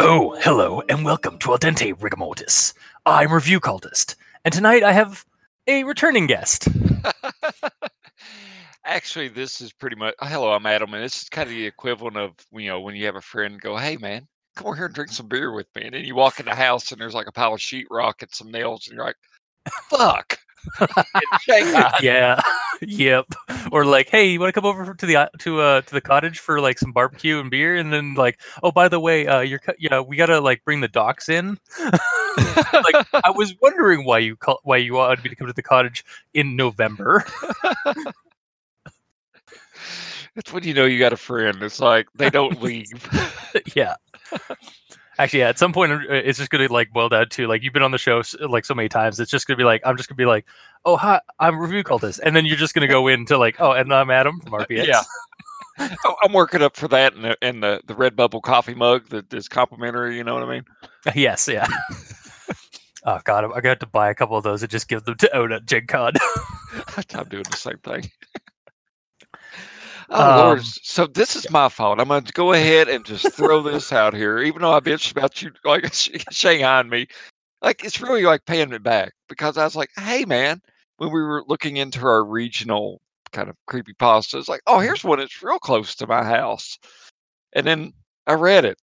Oh, hello, and welcome to Al Dente Rigamortis. I'm Review Cultist, and tonight I have a returning guest. Actually, this is pretty much. Hello, I'm Adam, and this is kind of the equivalent of you know when you have a friend go, "Hey, man, come over here and drink some beer with me," and then you walk in the house and there's like a pile of sheetrock and some nails, and you're like, "Fuck." Yeah, yep. Or like, hey, you want to come over to the uh, to uh to the cottage for like some barbecue and beer, and then like, oh, by the way, uh, you're yeah, we gotta like bring the docks in. like, I was wondering why you call why you wanted me to come to the cottage in November. That's when you know you got a friend. It's like they don't leave. yeah. Actually, yeah. At some point, uh, it's just gonna like boil down to like you've been on the show like so many times. It's just gonna be like I'm just gonna be like, oh hi, I'm review cultist, and then you're just gonna go into like, oh, and I'm Adam from RPX. Yeah. Oh, I'm working up for that, and the and the, the red bubble coffee mug that is complimentary. You know what I mean? yes, yeah. oh god, I got to buy a couple of those and just give them to Oda at Gen Con. I'm doing the same thing. Oh Lord! Um, So this is my fault. I'm going to go ahead and just throw this out here, even though I bitched about you like Shanghai me. Like it's really like paying me back because I was like, hey man, when we were looking into our regional kind of creepy pasta, it's like, oh, here's one that's real close to my house, and then I read it.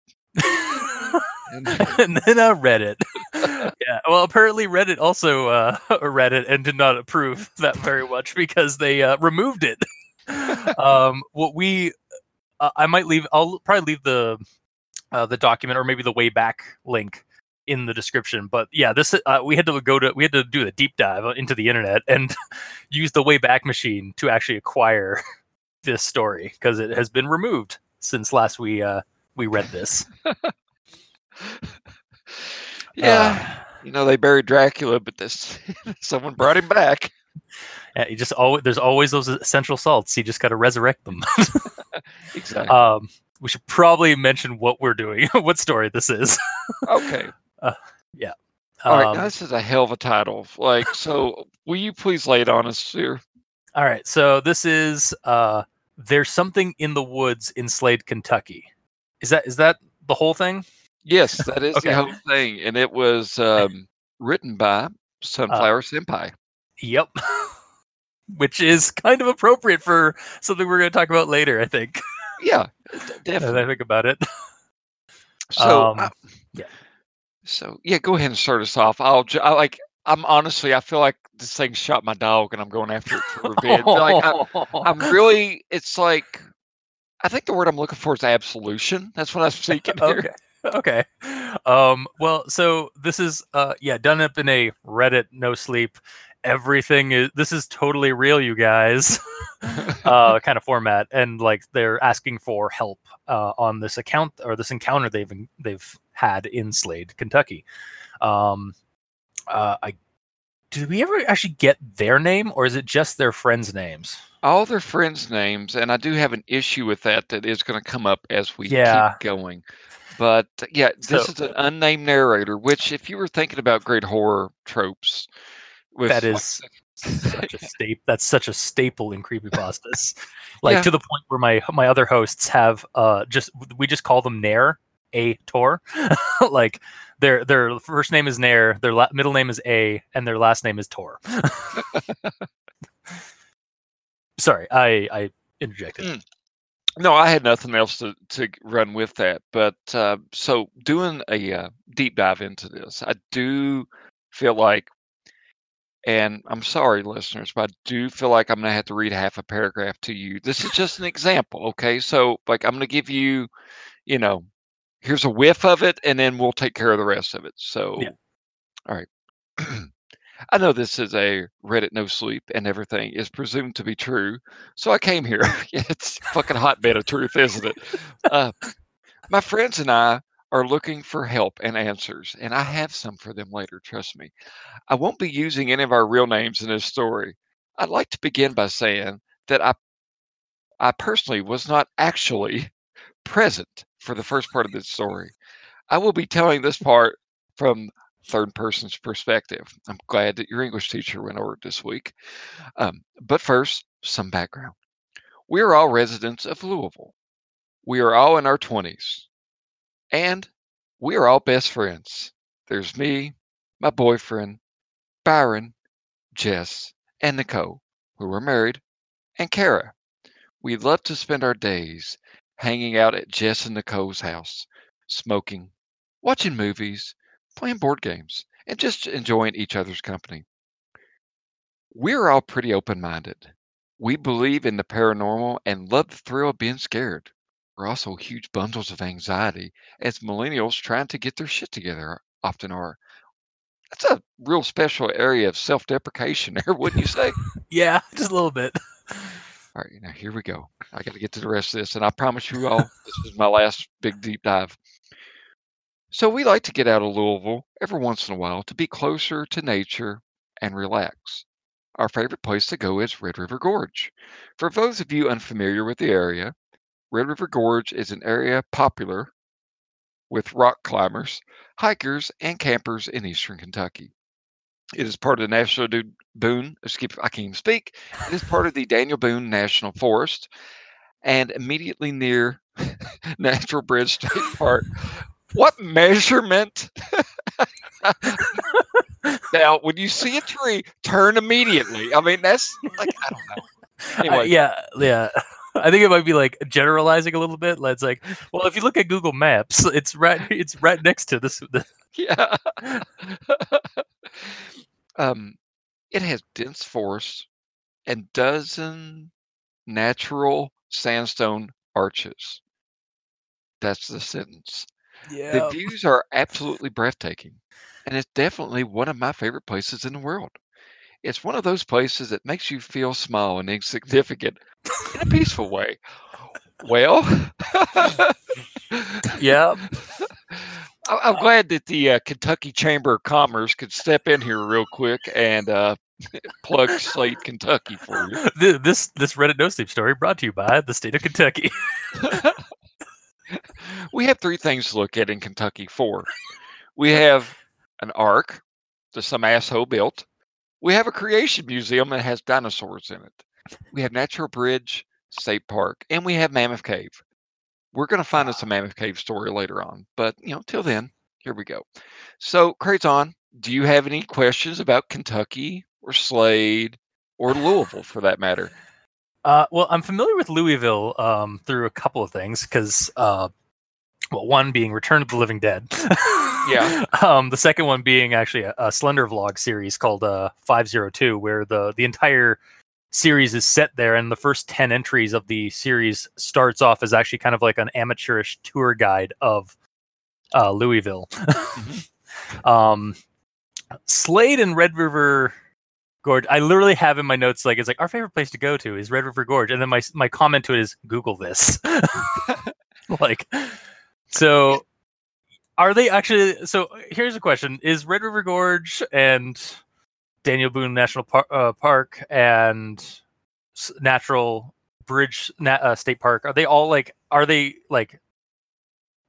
And and then I read it. yeah. Well, apparently Reddit also uh, read it and did not approve that very much because they uh, removed it. Um, what we, uh, I might leave. I'll probably leave the uh, the document or maybe the way back link in the description. But yeah, this uh, we had to go to we had to do a deep dive into the internet and use the way back machine to actually acquire this story because it has been removed since last we uh, we read this. yeah, you know they buried Dracula, but this someone brought him back. Yeah, you just always there's always those essential salts. You just got to resurrect them. Exactly. um, we should probably mention what we're doing, what story this is. okay. Yeah. All right, Um, now this is a hell of a title. Like, so will you please lay it on us here? all right, so this is uh, there's something in the woods in Slade, Kentucky. Is that is that the whole thing? Yes, that is Okay. the whole thing, and it was um, written by Sunflower Senpai. Yep. Which is kind of appropriate for something we're going to talk about later. I think. Yeah, definitely. I think about it. So, um, I- yeah. so yeah, go ahead and start us off. I'll, I like. I'm honestly, I feel like this thing shot my dog, and I'm going after it for revenge. like, I, I'm really. It's like, I think the word I'm looking for is absolution. That's what I'm seeking here. okay okay um well so this is uh yeah done up in a reddit no sleep everything is this is totally real you guys uh kind of format and like they're asking for help uh on this account or this encounter they've they've had in slade kentucky um uh i did we ever actually get their name or is it just their friends names all their friends' names, and I do have an issue with that that is going to come up as we Yeah. keep going. But yeah, this So- is an unnamed narrator, which, if you were thinking about great horror tropes, with that is such a staple. That's such a staple in creepypastas. like Yeah. to the point where my my other hosts have uh just we just call them Nair a Tor. like their their first name is Nair, their la- middle name is A, and their last name is Tor. Sorry, I I interjected. Mm. no, I had nothing else to, to run with that. But uh, so doing a uh, deep dive into this, I do feel like, and I'm sorry, listeners, but I do feel like I'm going to have to read half a paragraph to you. This is just an example, okay? So, like, I'm going to give you, you know, here's a whiff of it, and then we'll take care of the rest of it. So, all right. I know this is a Reddit no sleep and everything is presumed to be true. So I came here. it's a fucking hotbed of truth, isn't it? Uh, my friends and I are looking for help and answers, and I have some for them later, trust me. I won't be using any of our real names in this story. I'd like to begin by saying that I I personally was not actually present for the first part of this story. I will be telling this part from third person's perspective. I'm glad that your English teacher went over it this week. Um, but first, some background. We are all residents of Louisville. We are all in our 20s. And we are all best friends. There's me, my boyfriend, Byron, Jess, and Nicole, who are married, and Kara. We love to spend our days hanging out at Jess and Nicole's house, smoking, watching movies, playing board games, and just enjoying each other's company. We're all pretty open minded. We believe in the paranormal and love the thrill of being scared. We're also huge bundles of anxiety, as millennials trying to get their shit together often are. That's a real special area of self deprecation there, wouldn't you say? yeah, just a little bit. All right, now here we go. I got to get to the rest of this, and I promise you all, this is my last big deep dive. So, we like to get out of Louisville every once in a while to be closer to nature and relax. Our favorite place to go is Red River Gorge. For those of you unfamiliar with the area, Red River Gorge is an area popular with rock climbers, hikers, and campers in eastern Kentucky. It is part of the National Boone, skip, I can't even speak. It is part of the Daniel Boone National Forest and immediately near Natural Bridge State Park. What measurement? now, when you see a tree, turn immediately. I mean, that's like, I don't know. Anyway. Uh, yeah, yeah. I think it might be like generalizing a little bit. It's like, well, if you look at Google Maps, it's right, it's right next to this. Yeah. um, it has dense forests and dozen natural sandstone arches. That's the sentence. Yeah. The views are absolutely breathtaking, and it's definitely one of my favorite places in the world. It's one of those places that makes you feel small and insignificant in a peaceful way. Well, yeah. I'm glad that the uh, Kentucky Chamber of Commerce could step in here real quick and uh, plug Slade, Kentucky for you. This this Reddit no sleep story brought to you by the state of Kentucky. we have three things to look at in Kentucky. Four. We have an ark that some asshole built. We have a creation museum that has dinosaurs in it. We have Natural Bridge State Park, and we have Mammoth Cave. We're going to find us a Mammoth Cave story later on, but you know, till then, here we go. So, Creighton, do you have any questions about Kentucky or Slade or Louisville, for that matter? Uh, well, I'm familiar with Louisville um, through a couple of things because, uh, well, one being Return of the Living Dead. yeah. Um, the second one being actually a, a Slender Vlog series called uh, 502, where the the entire series is set there, and the first ten entries of the series starts off as actually kind of like an amateurish tour guide of uh, Louisville. mm-hmm. um, Slade and Red River Gorge. I literally have in my notes like it's like our favorite place to go to is Red River Gorge, and then my my comment to it is Google this. like, so are they actually? So here's a question: Is Red River Gorge and Daniel Boone National Par- uh, Park and Natural Bridge Na- uh, State Park are they all like? Are they like?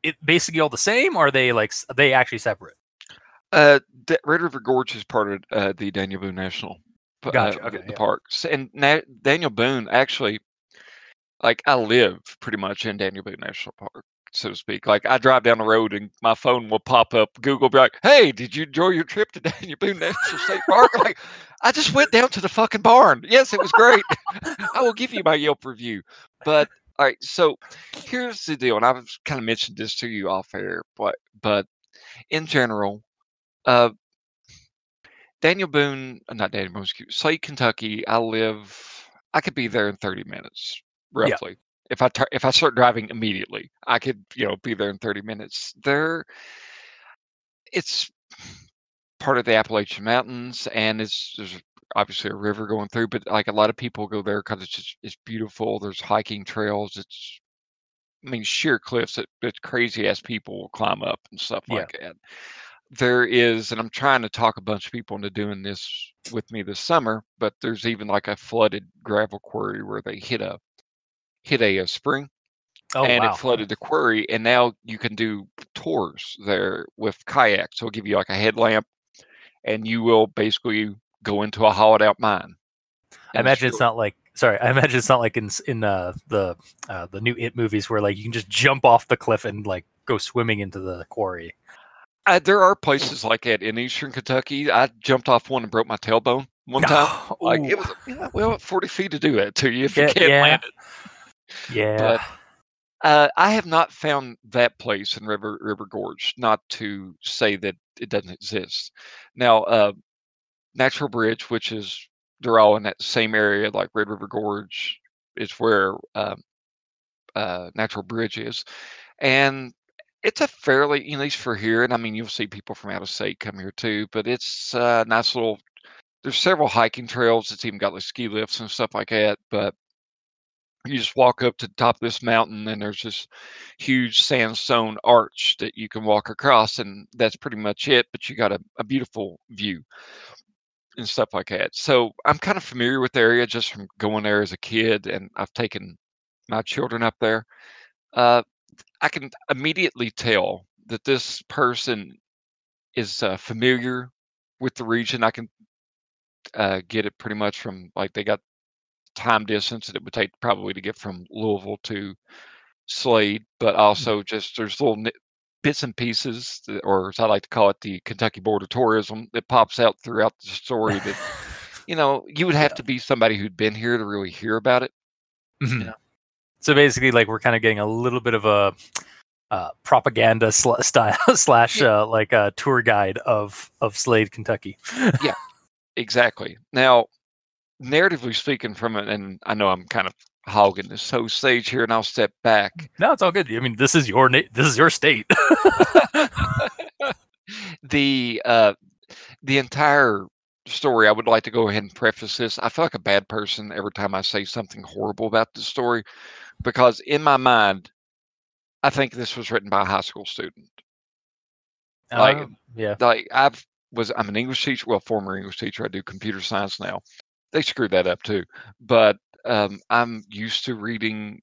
It basically all the same? Or are they like? Are they actually separate? Uh, D- Red River Gorge is part of uh, the Daniel Boone National uh, gotcha. okay, the yeah. parks, and Na- Daniel Boone actually, like I live pretty much in Daniel Boone National Park so to speak. Like I drive down the road and my phone will pop up. Google be like, "Hey, did you enjoy your trip to Daniel Boone National State Park?" Like, I just went down to the fucking barn. Yes, it was great. I will give you my Yelp review. But all right, so here's the deal, and I've kind of mentioned this to you off air, but but in general, uh, Daniel Boone, uh, not Daniel Boone, Slade, Kentucky. I live. I could be there in 30 minutes, roughly if I tar- if I start driving immediately, I could you know be there in 30 minutes. There, it's part of the Appalachian Mountains, and it's there's obviously a river going through, but like a lot of people go there because it's just it's beautiful. There's hiking trails. It's I mean sheer cliffs that, that crazy ass people will climb up and stuff yeah. like that. There is, and I'm trying to talk a bunch of people into doing this with me this summer, but there's even like a flooded gravel quarry where they hit a hit a, a spring Oh and wow. it flooded the quarry. And now you can do tours there with kayaks. So it'll give you like a headlamp, and you will basically go into a hollowed out mine. I imagine it's not like sorry. I imagine it's not like in in uh, the uh, the new It movies where like you can just jump off the cliff and like go swimming into the quarry. Uh, there are places like that in eastern Kentucky. I jumped off one and broke my tailbone one time. Like it was, yeah, well, forty feet to do that to you if Yeah, you can't yeah. land it. Yeah. but- Uh, I have not found that place in River River Gorge. Not to say that it doesn't exist. Now, uh, Natural Bridge, which is they're all in that same area, like Red River Gorge, is where um, uh, Natural Bridge is, and it's a fairly, at least for here, and I mean you'll see people from out of state come here too. But it's a nice little. There's several hiking trails. It's even got like ski lifts and stuff like that. But you just walk up to the top of this mountain and there's this huge sandstone arch that you can walk across and that's pretty much it but you got a, a beautiful view and stuff like that. So i'm kind of familiar with the area just from going there as a kid and i've taken my children up there. Uh, i can immediately tell that this person is uh, familiar with the region. I can uh, get it pretty much from like they got time distance that it would take probably to get from Louisville to Slade, but also just there's little nit- bits and pieces, that, or as I like to call it, the Kentucky Board of Tourism that pops out throughout the story. That you know you would have to be somebody who'd been here to really hear about it. Mhm. Yeah. So basically, like we're kind of getting a little bit of a uh, propaganda sl- style slash uh, like a tour guide of of Slade, Kentucky. Yeah, exactly. Now, narratively speaking, from it, and I know I'm kind of hogging this whole stage here, and I'll step back. no, it's all good. I mean, this is your na- this is your state. the uh the entire story i would like to go ahead and preface this i feel like a bad person every time i say something horrible about this story because in my mind i think this was written by a high school student Like- Uh, yeah, like i've was i'm an english teacher well former english teacher i do computer science now they screwed that up too but um i'm used to reading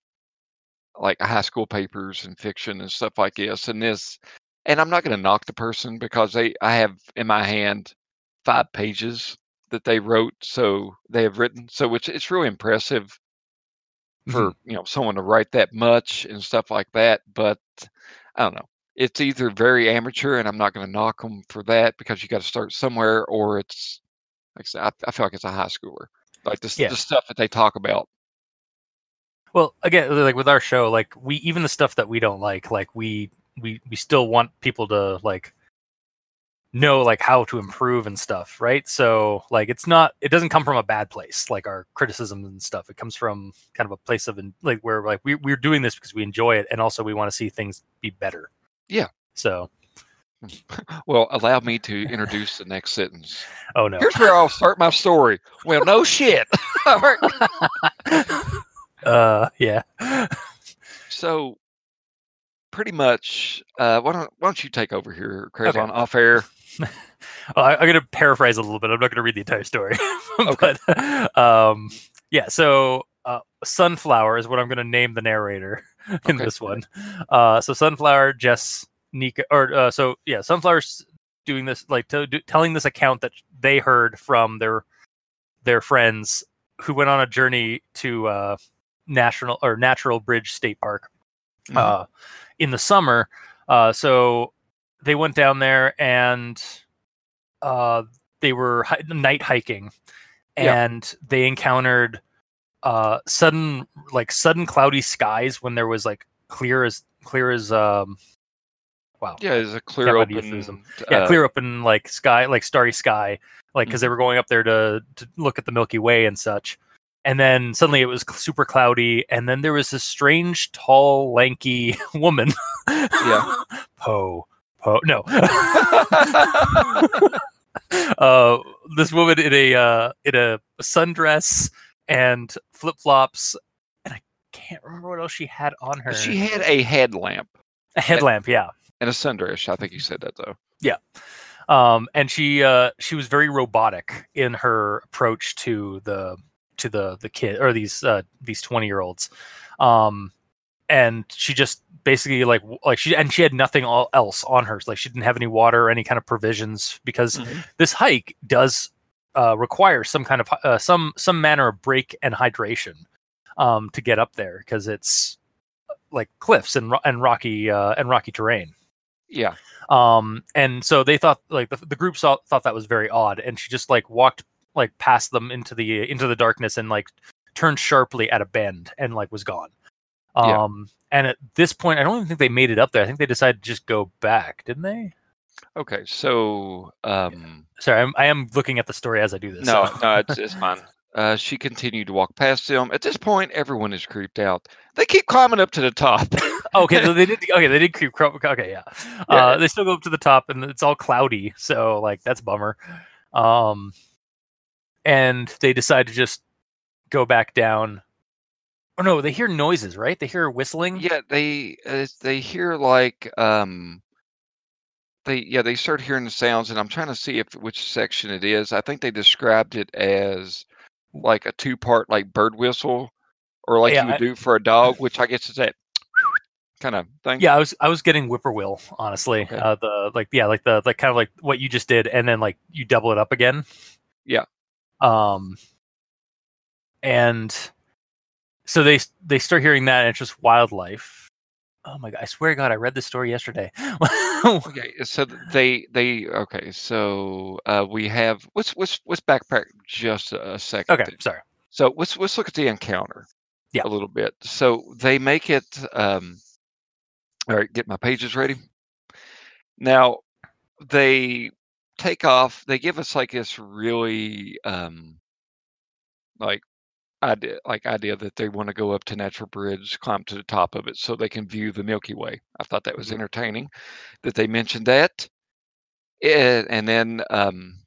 like high school papers and fiction and stuff like this and this and i'm not going to knock the person because they i have in my hand five pages that they wrote so they have written so it's it's really impressive for you know someone to write that much and stuff like that but i don't know. It's either very amateur and i'm not going to knock them for that because you got to start somewhere or it's like i said i, I feel like it's a high schooler like this Yeah. the stuff that they talk about Well, again, like with our show, like we even the stuff that we don't like, like we we we still want people to like know like how to improve and stuff, right? So like it's not it doesn't come from a bad place, like our criticism and stuff. It comes from kind of a place of like where like we we're doing this because we enjoy it and also we want to see things be better. Yeah. So well allow me to introduce the next sentence oh no. here's where i'll start my story well no shit uh yeah. so pretty much uh why don't why don't you take over here Craig Okay. on off air Well, I, I'm going to paraphrase a little bit. I'm not going to read the entire story. Okay. but um, yeah, so uh, Sunflower is what I'm going to name the narrator in Okay. this one. Uh, so Sunflower, Jess, Nika, or uh, so yeah, Sunflower's doing this, like to, do, telling this account that they heard from their their friends who went on a journey to uh, National or Natural Bridge State Park Mhm. uh, in the summer. Uh, so they went down there and uh, they were hi- night hiking, Yeah. and they encountered uh, sudden like sudden cloudy skies when there was like clear as clear as um, wow. Yeah it's a clear Can't find the open euphemism. yeah uh, clear open like sky like starry sky like because they were going up there to to look at the milky way and such. And then suddenly it was super cloudy and then there was this strange tall lanky woman. Yeah. poe poe no. Uh this woman in a uh in a sundress and flip-flops and i can't remember what else she had on her. she had a headlamp. A headlamp yeah and a sundress i think you said that though Yeah. um and she uh she was very robotic in her approach to the to the the kid or these uh these 20 year olds um and she just basically like like she and she had nothing all else on her. Like she didn't have any water or any kind of provisions because Mhm. this hike does uh, require some kind of uh, some some manner of break and hydration um, to get up there because it's like cliffs and ro- and rocky uh, and rocky terrain. Yeah. Um, and so they thought like the, the group saw, thought that was very odd, and she just like walked like past them into the into the darkness and like turned sharply at a bend and like was gone. Yeah. Um, and at this point, I don't even think they made it up there. I think they decided to just go back, didn't they? Okay. So, um, Sorry, I'm, I am looking at the story as I do this. no, so- no, it's, it's fine. Uh, she continued to walk past them. At this point, everyone is creeped out. They keep climbing up to the top. okay, so they did. Okay, they did creep. Okay, yeah. Yeah. Uh, they still go up to the top, and it's all cloudy. So like that's a bummer. Um, and they decide to just go back down. Oh no, they hear noises, right? They hear whistling. yeah, they uh, they hear like um, they yeah they start hearing the sounds, and I'm trying to see if which section it is. I think they described it as like a two part like bird whistle, or like Yeah, you would I- do for a dog, which I guess is that kind of thing. Yeah, I was I was getting whippoorwill, honestly. Okay. Uh, the like yeah, like the like kind of like what you just did, and then like you double it up again. Yeah. Um. And so they they start hearing that, and it's just wildlife. Oh my god! I swear to God, I read this story yesterday. Okay, so they they okay, so uh we have let's let's let's backtrack just a, a second. okay, sorry. So let's let's look at the encounter. Yeah. A little bit. So they make it um all right, get my pages ready. Now they take off, they give us like this really um like idea like idea that they want to go up to Natural Bridge, climb to the top of it so they can view the Milky Way. I thought that was Mhm. entertaining that they mentioned that. Eh, and then um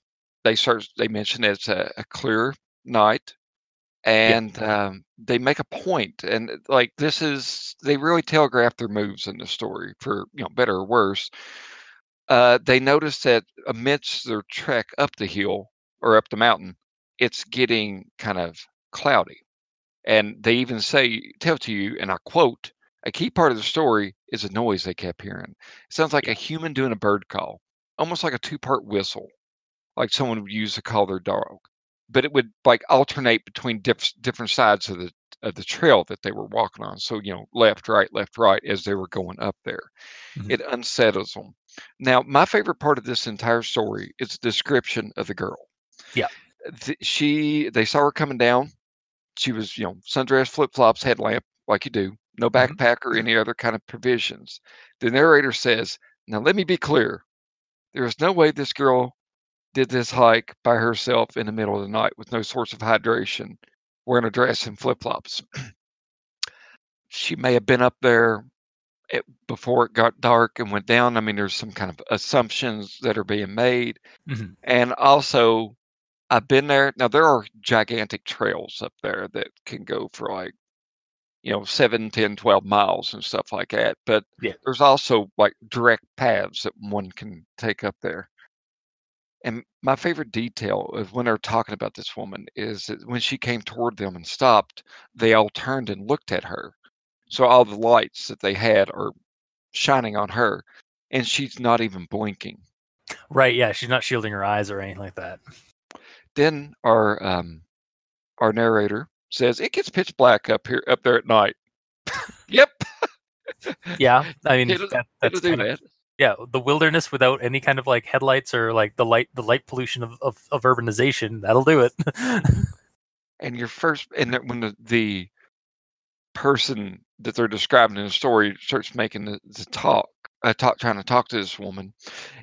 they start they mention it's a, a clear night and um, they make a point and uh, like this is they really telegraph their moves in the story for you know better or worse. Uh, they notice that amidst their trek up the hill or up the mountain it's getting kind of cloudy. And they even say tell to you and i quote a key part of the story is a noise they kept hearing. It sounds like Yeah. a human doing a bird call almost like a two-part whistle like someone would use to call their dog but it would like alternate between diff- different sides of the of the trail that they were walking on. So you know left right left right as they were going up there. Mhm. it unsettles them now my favorite part of this entire story is the description of the girl. Yeah. She they saw her coming down. She was you know sundress flip-flops headlamp like you do no Mhm. backpack or any other kind of provisions. The narrator says now let me be clear. There is no way this girl did this hike by herself in the middle of the night with no source of hydration, wearing a dress and flip flops. she may have been up there it, before it got dark and went down. I mean, there's some kind of assumptions that are being made. Mhm. And also, I've been there. Now, there are gigantic trails up there that can go for like, you know, 7, 10, 12 miles and stuff like that. But Yeah. there's also like direct paths that one can take up there. And my favorite detail of when they're talking about this woman is that when she came toward them and stopped, they all turned and looked at her. So all the lights that they had are shining on her, and she's not even blinking. Right? Yeah, she's not shielding her eyes or anything like that. Then our um, our narrator says it gets pitch black up here up there at night. yep, Yeah, I mean it'll, that, it'll that's do kind of that. Yeah the wilderness without any kind of like headlights or like the light the light pollution of, of, of urbanization that'll do it And your first, and then when the, the person that they're describing in the story starts making the, the talk, uh, talk, trying to talk to this woman,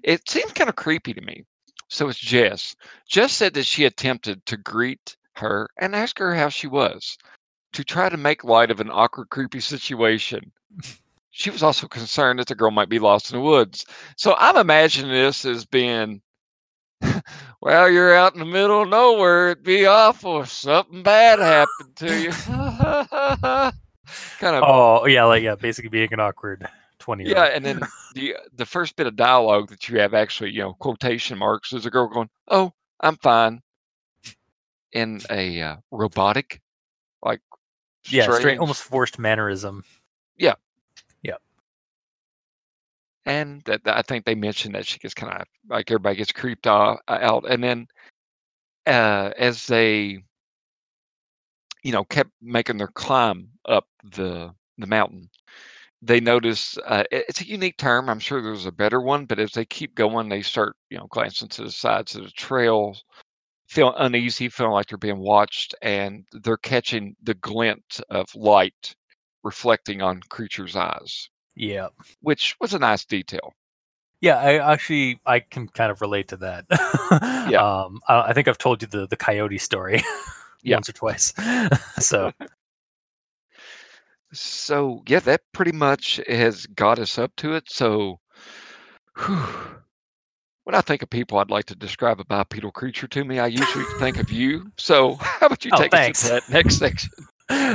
it seems kind of creepy to me. So it's Jess. Jess said that she attempted to greet her and ask her how she was to try to make light of an awkward, creepy situation. She was also concerned that the girl might be lost in the woods. So I'm imagining this as being well, you're out in the middle of nowhere. It'd be awful if something bad happened to you. kind of, oh yeah like yeah basically being an awkward 20 yeah. And then the the first bit of dialogue that you have actually, you know, quotation marks is a girl going, "Oh, I'm fine," in a uh, robotic, like yeah straight strange- almost forced mannerism. Yeah. And that, that- I think they mentioned that she gets kind of like everybody gets creeped out, out, and then uh, as they, you know, kept making their climb up the the mountain, they notice uh, it- it's a unique term. I'm sure there's a better one, but as they keep going, they start, you know, glancing to the sides of the trail, feel uneasy, feeling like they're being watched, and they're catching the glint of light reflecting on creatures' eyes, Yeah. which was a nice detail. Yeah, I actually I can kind of relate to that. Yeah. Um, I, I think I've told you the the coyote story Yeah. once or twice. so So yeah, that pretty much has got us up to it. So whew, when I think of people I'd like to describe a bipedal creature to me, I usually think of you. So how about you Oh, take thanks. us into that next section?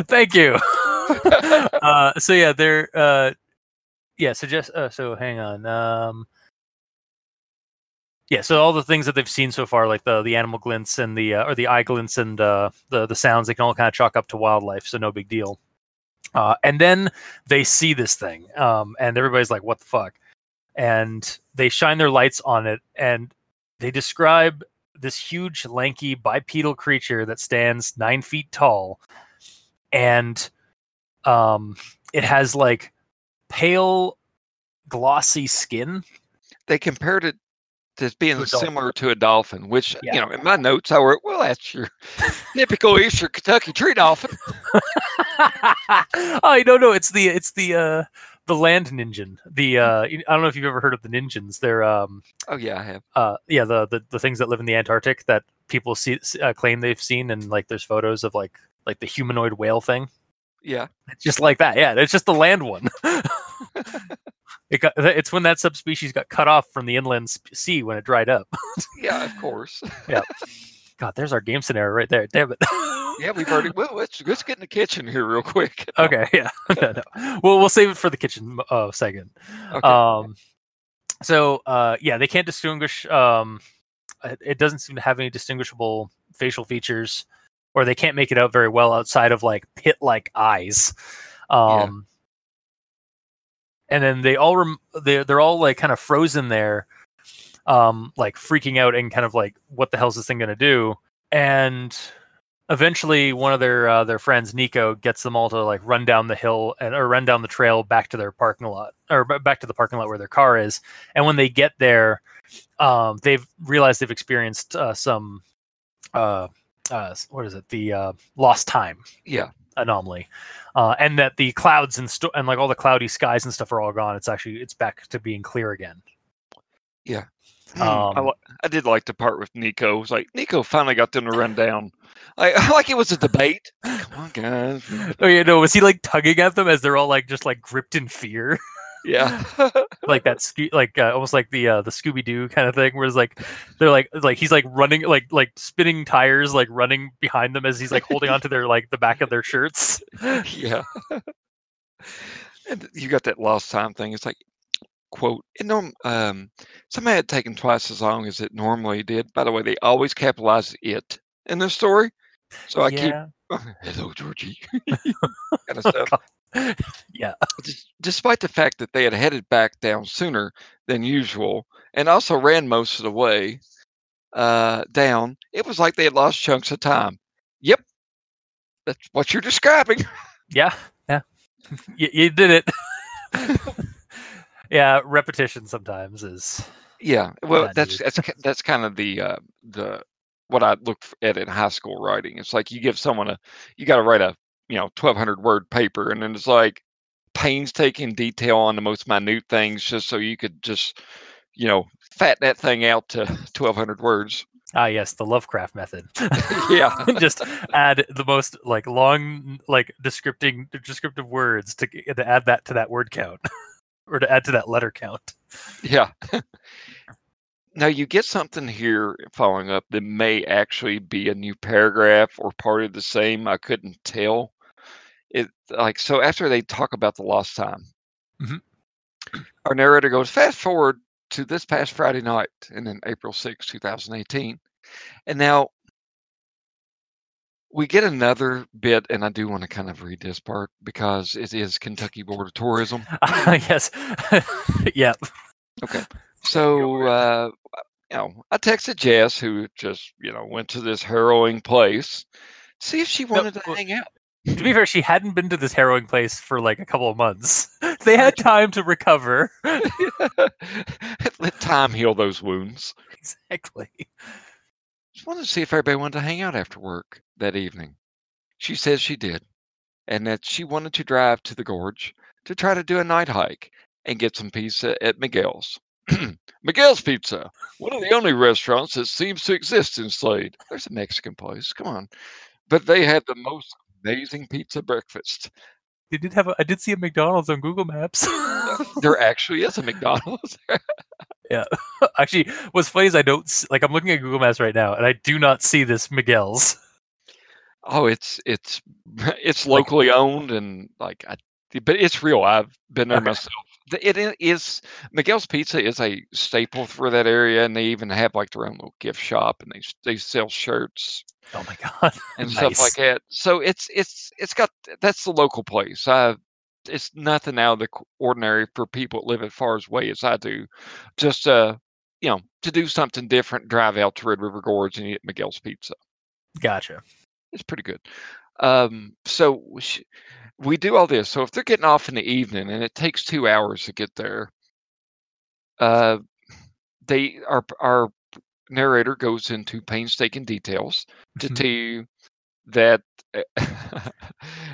Thank you. uh, so yeah, they're uh, yeah. So just uh, so hang on. Um, yeah. So all the things that they've seen so far, like the the animal glints and the uh, or the eye glints and uh, the the sounds, they can all kind of chalk up to wildlife. So no big deal. Uh, and then they see this thing, um, and everybody's like, "What the fuck?" And they shine their lights on it, and they describe this huge, lanky, bipedal creature that stands nine feet tall, and um, it has like pale, glossy skin. They compared it to being To dolphin. similar to a dolphin, which Yeah. you know, in my notes I wrote, well, that's your typical Eastern Kentucky tree dolphin. I don't know. it's the it's the uh, the land ningen. The uh, I don't know if you've ever heard of the ningens. They're um, Oh yeah, I have. uh, yeah, the, the the things that live in the Antarctic that people see uh, claim they've seen, and like there's photos of like like the humanoid whale thing. Yeah. Just like that. Yeah, it's just the land one. it got, it's when that subspecies got cut off from the inland sea when it dried up. Yeah, of course. Yeah. God, there's our game scenario right there. Damn it. yeah, we've already well let's let's get in the kitchen here real quick. okay, yeah. no, no. We'll we'll save it for the kitchen uh, second. Okay. Um, so uh, yeah, they can't distinguish. Um, it it doesn't seem to have any distinguishable facial features, or they can't make it out very well outside of like pit-like eyes. Um, and then they all rem- they they're all like kind of frozen there, um, like freaking out and kind of like, what the hell's this thing gonna do? And eventually, one of their uh, their friends, Nico, gets them all to like run down the hill and or run down the trail back to their parking lot or back to the parking lot where their car is. And when they get there, um, they've realized they've experienced uh, some uh, uh, what is it? The uh, lost time yeah. anomaly, uh, and that the clouds and sto- and like all the cloudy skies and stuff are all gone. It's actually it's back to being clear again. Hmm, I, Um, li- I did like the part with Nico. It was like Nico finally got them to run down. I, like it was a debate. Come on, guys. Oh yeah, no, was he like tugging at them as they're all like just like gripped in fear, Yeah. like that, Sco- like uh, almost like the uh, the Scooby Doo kind of thing, where it's like they're like like he's like running like like spinning tires, like running behind them as he's like holding onto their like the back of their shirts. yeah. and you got that lost time thing. It's like, quote, it norm- um, somebody had taken twice as long as it normally did. By the way, they always capitalize it in the story. So I keep, yeah, hello, Georgie, kind of stuff. yeah, Despite the fact that they had headed back down sooner than usual and also ran most of the way uh, down, it was like they had lost chunks of time. Yep. That's what you're describing. yeah, yeah. you, you did it. yeah, repetition sometimes is Yeah, well, that's that's that's kind of the uh, the what I look at in high school writing. It's like you give someone a you got to write a you know twelve hundred word paper, and then it's like painstaking detail on the most minute things, just so you could just you know fat that thing out to twelve hundred words. ah yes, the Lovecraft method. Yeah. just add the most like long like descripting descriptive words to to add that to that word count or to add to that letter count. Yeah. now you get something here following up that may actually be a new paragraph or part of the same. I couldn't tell. It like so after they talk about the lost time, Mhm. our narrator goes fast forward to this past Friday night and then April 6, 2018. And now we get another bit, and I do want to kind of read this part because it is Kentucky Board of Tourism. yes. yep. Okay. So, uh, you know, I texted Jess, who just, you know, went to this harrowing place, see if she wanted to well, hang out. To be fair, she hadn't been to this harrowing place for like a couple of months. They had time to recover. Let time heal those wounds. Exactly. Just wanted to see if everybody wanted to hang out after work that evening. She says she did, and that she wanted to drive to the gorge to try to do a night hike and get some pizza at Miguel's. Miguel's Pizza, one of the only restaurants that seems to exist in Slade. There's a Mexican place, come on. But they had the most amazing pizza breakfast. They did have a, I did see a McDonald's on Google Maps. there actually is a McDonald's. yeah. Actually, what's funny is I don't s- like I'm looking at Google Maps right now and I do not see this Miguel's. Oh, it's it's it's locally owned and like I, but it's real. I've been there Okay. myself. It is Miguel's Pizza is a staple for that area, and they even have like their own little gift shop, and they they sell shirts Oh my god. and nice. stuff like that. So it's it's it's got that's the local place. I it's nothing out of the ordinary for people that live as far as away as I do. Just uh you know to do something different, drive out to Red River Gorge and eat Miguel's Pizza. Gotcha. It's pretty good. Um, so we, sh- we do all this. So if they're getting off in the evening and it takes two hours to get there, uh, they our our narrator goes into painstaking details to Mhm. tell you that uh,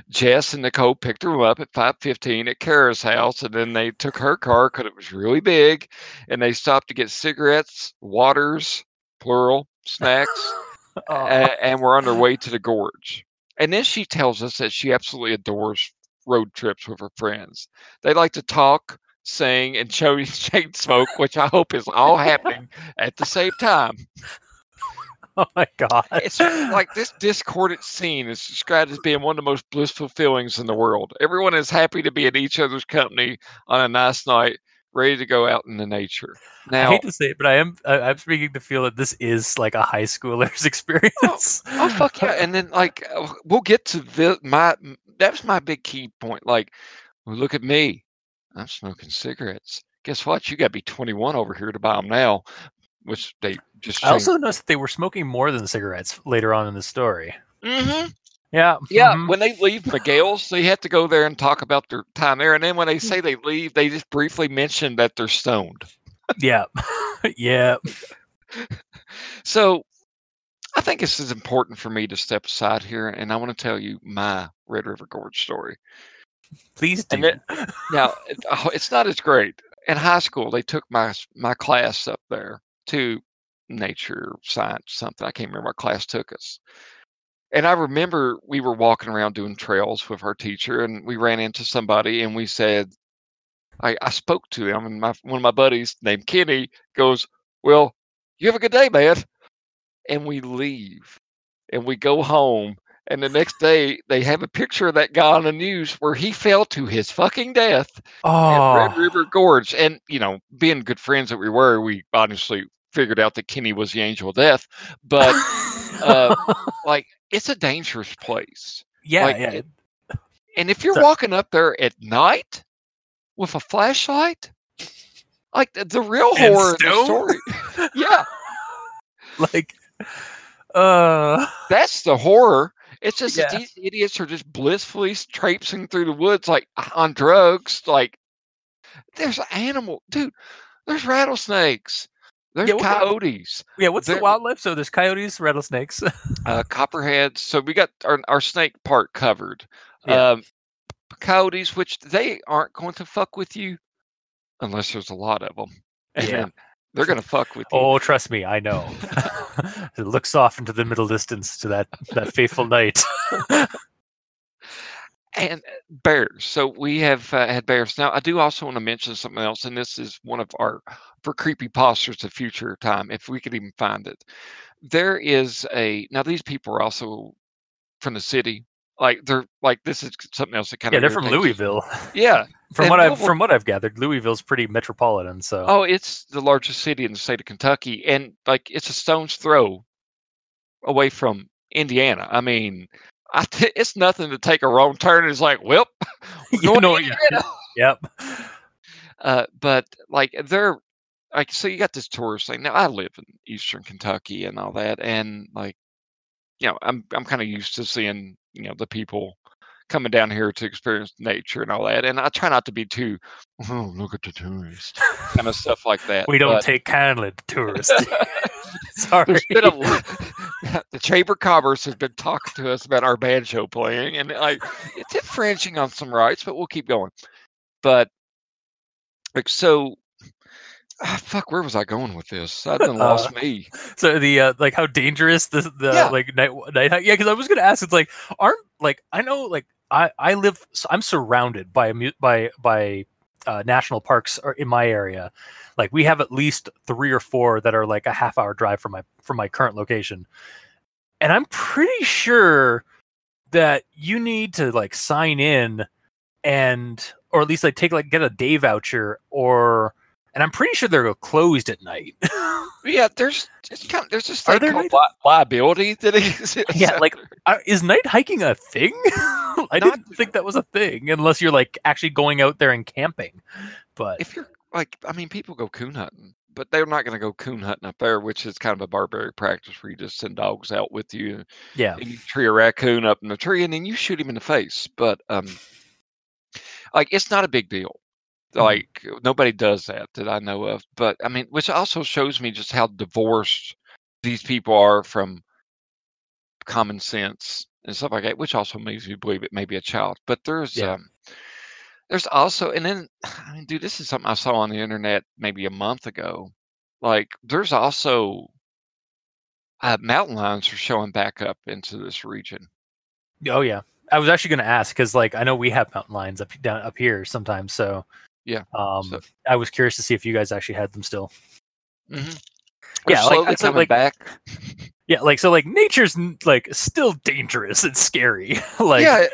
Jess and Nicole picked her up at 5:15 at Kara's house, and then they took her car because it was really big, and they stopped to get cigarettes, waters, plural, snacks, Aw. a- and we're on their way to the gorge. And then she tells us that she absolutely adores road trips with her friends. They like to talk, sing, and show chain smoke, which I hope is all happening at the same time. oh my god. It's like this discordant scene is described as being one of the most blissful feelings in the world. Everyone is happy to be in each other's company on a nice night, ready to go out in the nature. I hate to say it, but I am I, I'm speaking to feel that this is like a high schooler's experience. Oh fuck yeah! And then like uh, we'll get to the my that's my big key point. Like, well, look at me, I'm smoking cigarettes. Guess what? You got to be 21 over here to buy them now, which they just. I also noticed that they were smoking more than cigarettes later on in the story. hmm Yeah. Yeah, mhm. when they leave the Miguel's, they have to go there and talk about their time there. And then when they say they leave, they just briefly mention that they're stoned. Yeah. yeah. So I think this is important for me to step aside here, and I want to tell you my Red River Gorge story. Please do. It, Now, it- it's not as great. In high school, they took my my class up there to nature science something. I can't remember what class took us. And I remember we were walking around doing trails with our teacher, and we ran into somebody, and we said, I, I spoke to him, and my one of my buddies named Kenny goes, "Well, you have a good day, man." And we leave, and we go home, and the next day they have a picture of that guy on the news where he fell to his fucking death at Red oh. River Gorge. And, you know, being good friends that we were, we honestly figured out that Kenny was the angel of death. But, uh, like, it's a dangerous place. yeah, like, yeah. it- And if you're So- walking up there at night with a flashlight, like the, the real horror of the story. yeah, like uh that's the horror. It's just Yeah. these idiots are just blissfully traipsing through the woods like on drugs. Like there's an animal, dude. There's rattlesnakes. There's Yeah, what the- coyotes, yeah, what's the wildlife? So there's coyotes, rattlesnakes. uh, copperheads. So we got our, our snake part covered. Yeah. Um, coyotes, which they aren't going to fuck with you unless there's a lot of them. And Yeah. they're going to fuck with you. oh, trust me, I know. it looks off into the middle distance to that that faithful night. and uh, bears. So we have uh, had bears. Now I do also want to mention something else, and this is one of our for creepypastas of future time, if we could even find it. There is a now these people are also from the city. Like they're like this is something else that kind of yeah, of they're from Louisville. Yeah. From And what I've from what I've gathered, Louisville's pretty metropolitan. So Oh, it's the largest city in the state of Kentucky, and like it's a stone's throw away from Indiana. I mean, th- it's nothing to take a wrong turn. It's like, well, You know, yeah. Yep. Uh, but like they're like so you got this tourist thing. Now I live in Eastern Kentucky and all that, and like you know I'm I'm kind of used to seeing you know the people coming down here to experience nature and all that, and I try not to be too oh look at the tourists, kind of stuff like that. We don't but- take kindly to tourists. Sorry. A the Chamber of Commerce has been talking to us about our banjo playing, and like it's infringing on some rights, but we'll keep going. But like so, ah, fuck, where was I going with this? That done lost me. So the uh, like how dangerous the the Yeah. like night night yeah because I was gonna ask it's like aren't like I know like I I live so I'm surrounded by a by by uh, national parks or in my area like we have at least three or four that are like a half hour drive from my from my current location. And I'm pretty sure that you need to like sign in and or at least like take like get a day voucher or and I'm pretty sure they're closed at night. Yeah, there's it's kind of, there's just thing there night- li- liability that exists. Yeah, like uh, is night hiking a thing? I Not- didn't think that was a thing unless you're like actually going out there and camping. But if you're like, I mean, people go coon hunting, but they're not going to go coon hunting up there, which is kind of a barbaric practice where you just send dogs out with you yeah, and you tree a raccoon up in the tree and then you shoot him in the face. But um, like it's not a big deal. Mhm. Like nobody does that that I know of. But I mean, which also shows me just how divorced these people are from common sense and stuff like that. Which also makes me believe it may be a child. But there's Yeah. um, there's also and then I mean, dude, this is something I saw on the internet maybe a month ago. Like there's also uh, mountain lions are showing back up into this region. oh yeah. I was actually going to ask because like I know we have mountain lions up down up here sometimes. So Yeah, um, so- I was curious to see if you guys actually had them still. Mm-hmm. Yeah, like, coming like- back. Yeah, like so like nature's like still dangerous and scary. like yeah, it-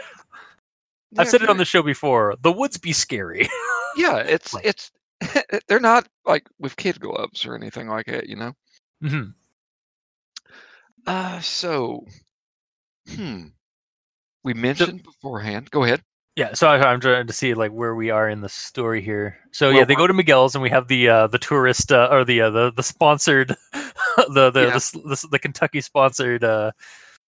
I've said it on the show before. The woods be scary. Yeah, it's like- it's they're not like with kid gloves or anything like that, you know. Mhm. Uh so, hmm. We mentioned beforehand. Go ahead. Yeah, so I, I'm trying to see like where we are in the story here. So Well, yeah, they go to Miguel's, and we have the uh, the tourist uh, or the uh, the the sponsored the the, Yeah. the, the the Kentucky sponsored uh,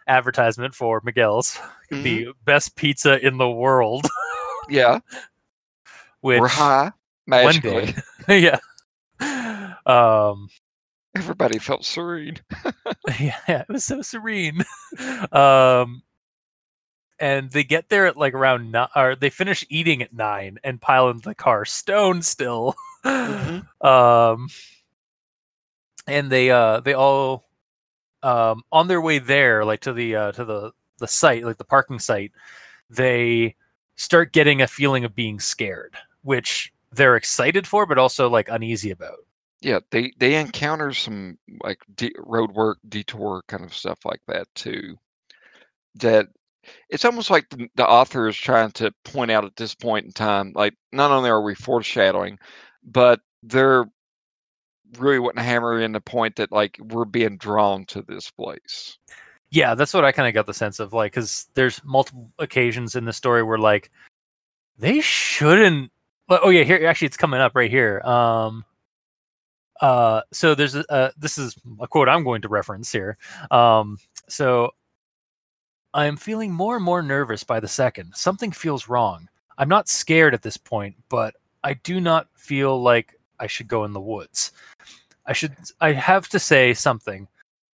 advertisement for Miguel's, Mhm. the best pizza in the world. Yeah, Which we're high magically. day, yeah. Um, Everybody felt serene. yeah, it was so serene. um, and they get there at like around nine, or they finish eating at nine and pile into the car, stone still. Mhm. Um, and they uh they all um on their way there, like to the uh to the the site, like the parking site, they start getting a feeling of being scared, which they're excited for, but also like uneasy about. Yeah, they they encounter some like de- road work, detour kind of stuff like that too. That it's almost like the, the author is trying to point out at this point in time, like not only are we foreshadowing, but they're really wanting to hammer in the point that like we're being drawn to this place. Yeah, that's what I kind of got the sense of, like, because there's multiple occasions in the story where like they shouldn't. well, Oh yeah, here actually it's coming up right here. Um, uh, so there's a uh, this is a quote I'm going to reference here. Um, so I am feeling more and more nervous by the second. Something feels wrong. I'm not scared at this point, but I do not feel like I should go in the woods. I should. I have to say something.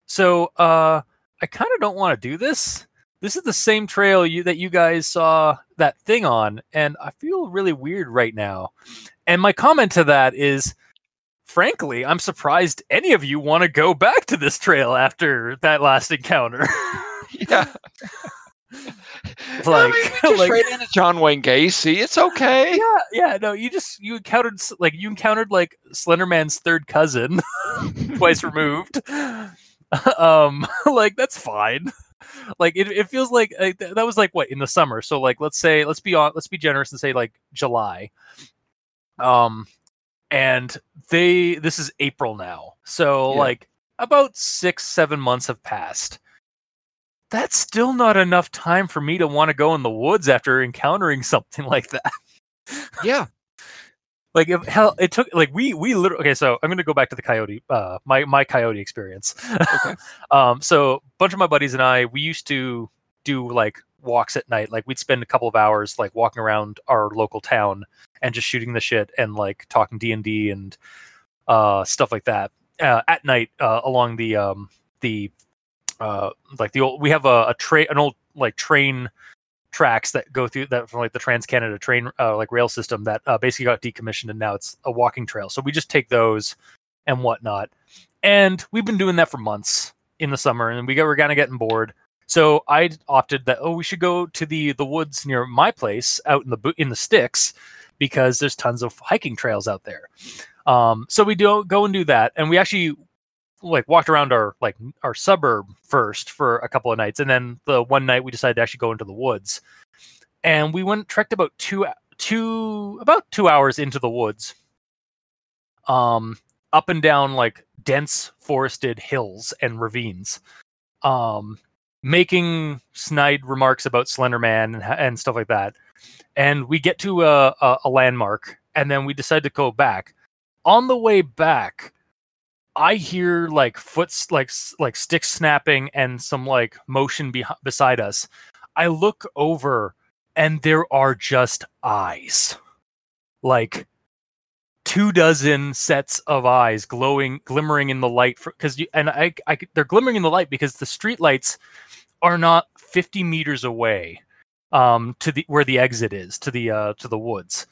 So, uh, I kind of don't want to do this. This is the same trail you that you guys saw that thing on, and I feel really weird right now. And my comment to that is, frankly, I'm surprised any of you want to go back to this trail after that last encounter. Yeah, Like- I mean, just like- ran into John Wayne Gacy. It's okay. yeah, yeah, no, you just you encountered like you encountered like Slenderman's third cousin, twice removed. um, like that's fine. Like it, it feels like uh, th- that was like what in the summer. So like let's say let's be on let's be generous and say like July. Um, and they this is April now. So Yeah. like about six seven months have passed. That's still not enough time for me to want to go in the woods after encountering something like that. Yeah. like if hell it took like we we literally okay so i'm gonna go back to the coyote uh my my coyote experience Okay. um so a bunch of my buddies and i we used to do like walks at night like we'd spend a couple of hours like walking around our local town and just shooting the shit and like talking d&d and uh stuff like that uh, at night uh, along the um the uh like the old we have a, a train an old like train tracks that go through that from like the Trans Canada train uh, like rail system that uh, basically got decommissioned and now it's a walking trail. So we just take those and whatnot, and we've been doing that for months in the summer, and we got we're kind of getting bored. So I opted that oh we should go to the the woods near my place out in the in the sticks because there's tons of hiking trails out there. Um, so we do go and do that, and we actually like walked around our like our suburb first for a couple of nights and then the one night we decided to actually go into the woods. And we went trekked about two two about two hours into the woods um up and down like dense forested hills and ravines um making snide remarks about slenderman and, and stuff like that. And we get to a, a, a landmark and then we decide to go back. On the way back I hear like foots like like stick snapping and some like motion beh beside us. I look over and there are just eyes. Like two dozen sets of eyes glowing glimmering in the light because you and I they're glimmering in the light because the street lights are not 50 meters away um to the where the exit is to the uh to the woods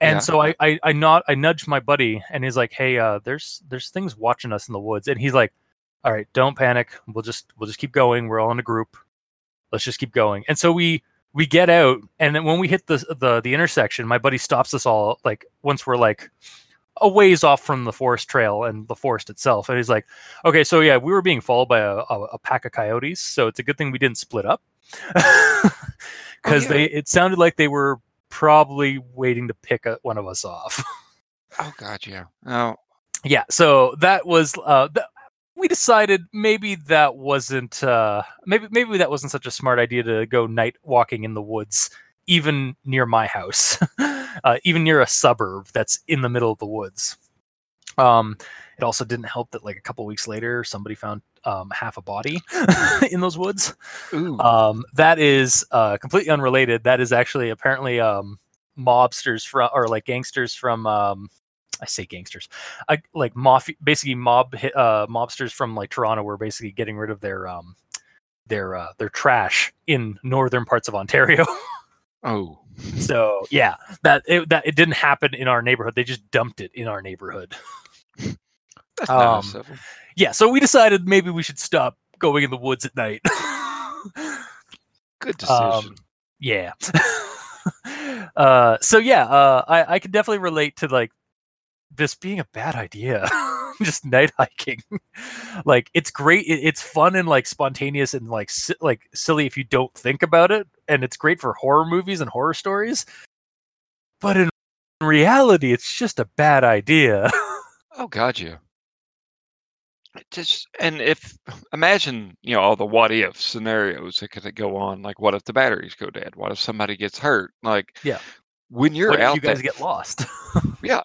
and Yeah. so I, I I not I nudged my buddy and he's like, Hey, uh there's there's things watching us in the woods. And he's like, All right, don't panic. We'll just we'll just keep going. We're all in a group. Let's just keep going. And so we we get out and then when we hit the the the intersection, my buddy stops us all like once we're like a ways off from the forest trail and the forest itself. And he's like, Okay, so yeah, we were being followed by a, a, a pack of coyotes, so it's a good thing we didn't split up. Because yeah. they it sounded like they were probably waiting to pick a, one of us off. Oh God, yeah. Oh, yeah, so that was uh th- we decided maybe that wasn't uh maybe maybe that wasn't such a smart idea to go night walking in the woods even near my house. uh even near a suburb that's in the middle of the woods. Um it also didn't help that like a couple weeks later somebody found um half a body in those woods. ooh. Um, that is uh, completely unrelated. That is actually apparently um, mobsters from or like gangsters from. Um, I say gangsters, I, like mafia, basically mob uh, mobsters from like Toronto were basically getting rid of their um, their uh, their trash in northern parts of Ontario. oh. so yeah, that it, that it didn't happen in our neighborhood. They just dumped it in our neighborhood. That's Um. Yeah, so we decided maybe we should stop going in the woods at night. Good decision. um, yeah uh so yeah uh i i can definitely relate to like this being a bad idea just night hiking like it's great it, it's fun and like spontaneous and like si- like silly if you don't think about it and it's great for horror movies and horror stories but in reality it's just a bad idea oh God, yeah. It Just and if imagine you know all the what if scenarios that could go on. Like, what if the batteries go dead? What if somebody gets hurt? Like, Yeah. when you're out you guys there, get lost Yeah.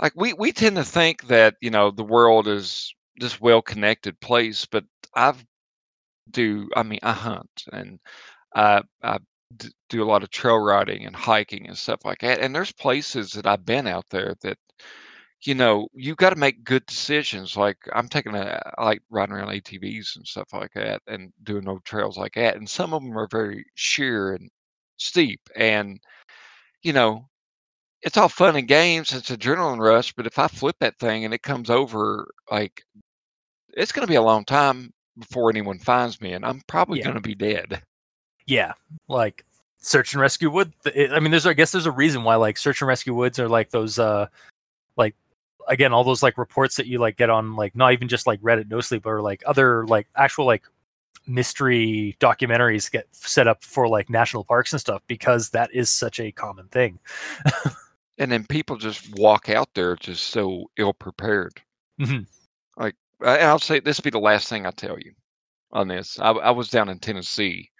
like we we tend to think that you know the world is this well connected place but i've do i mean i hunt and uh, i d- do a lot of trail riding and hiking and stuff like that and there's places that i've been out there that you know you got to make good decisions like i'm taking a i like riding around atvs and stuff like that and doing old trails like that and some of them are very sheer and steep and you know it's all fun and games. It's adrenaline rush, but if I flip that thing and it comes over, like it's going to be a long time before anyone finds me, and I'm probably Yeah. going to be dead. yeah like search and rescue wood it, i mean there's i guess there's a reason why like search and rescue woods are like those uh again all those like reports that you like get on like not even just like reddit no sleep or like other like actual like mystery documentaries get set up for like national parks and stuff because that is such a common thing And then people just walk out there just so ill prepared. Mhm. Like, and I'll say this will be the last thing I tell you. on this. I, I was down in Tennessee.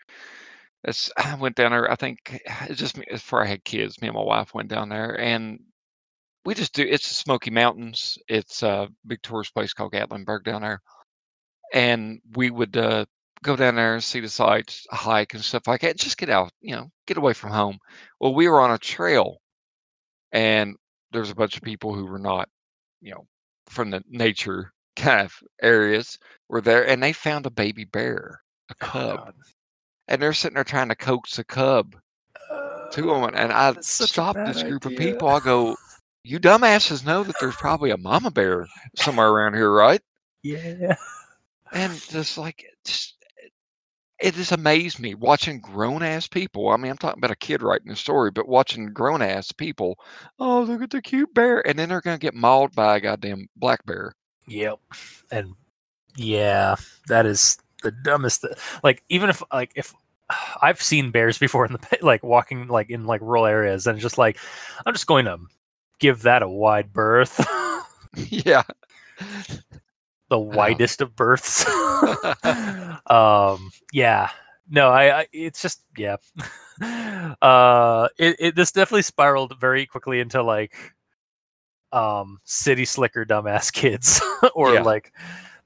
It's, I went down there. I think it's just me- before I had kids. Me and my wife went down there, and we just do. It's the Smoky Mountains. It's a big tourist place called Gatlinburg down there, and we would uh, go down there and see the sights, hike and stuff like that. Just get out, you know, get away from home. Well, we were on a trail, and there's a bunch of people who were not, you know, from the nature kind of areas were there, and they found a baby bear, a Oh, cub, God. and they're sitting there trying to coax the cub to them. And I a stopped this group of people. I go, "You dumbasses know that there's probably a mama bear somewhere around here, right?" Yeah. And just like just eh, it just amazed me watching grown ass people. I mean, I'm talking about a kid writing the story, but watching grown ass people. Oh, look at the cute bear, and then they're gonna get mauled by a goddamn black bear. Yep. And yeah, that is the dumbest. Th- like even if like if I've seen bears before in the like walking like in like rural areas, and just like I'm just going to give that a wide berth, yeah. the widest of berths. um, yeah. No, I, I. It's just yeah. uh, it, it this definitely spiraled very quickly into like um city slicker dumbass kids or Yeah. like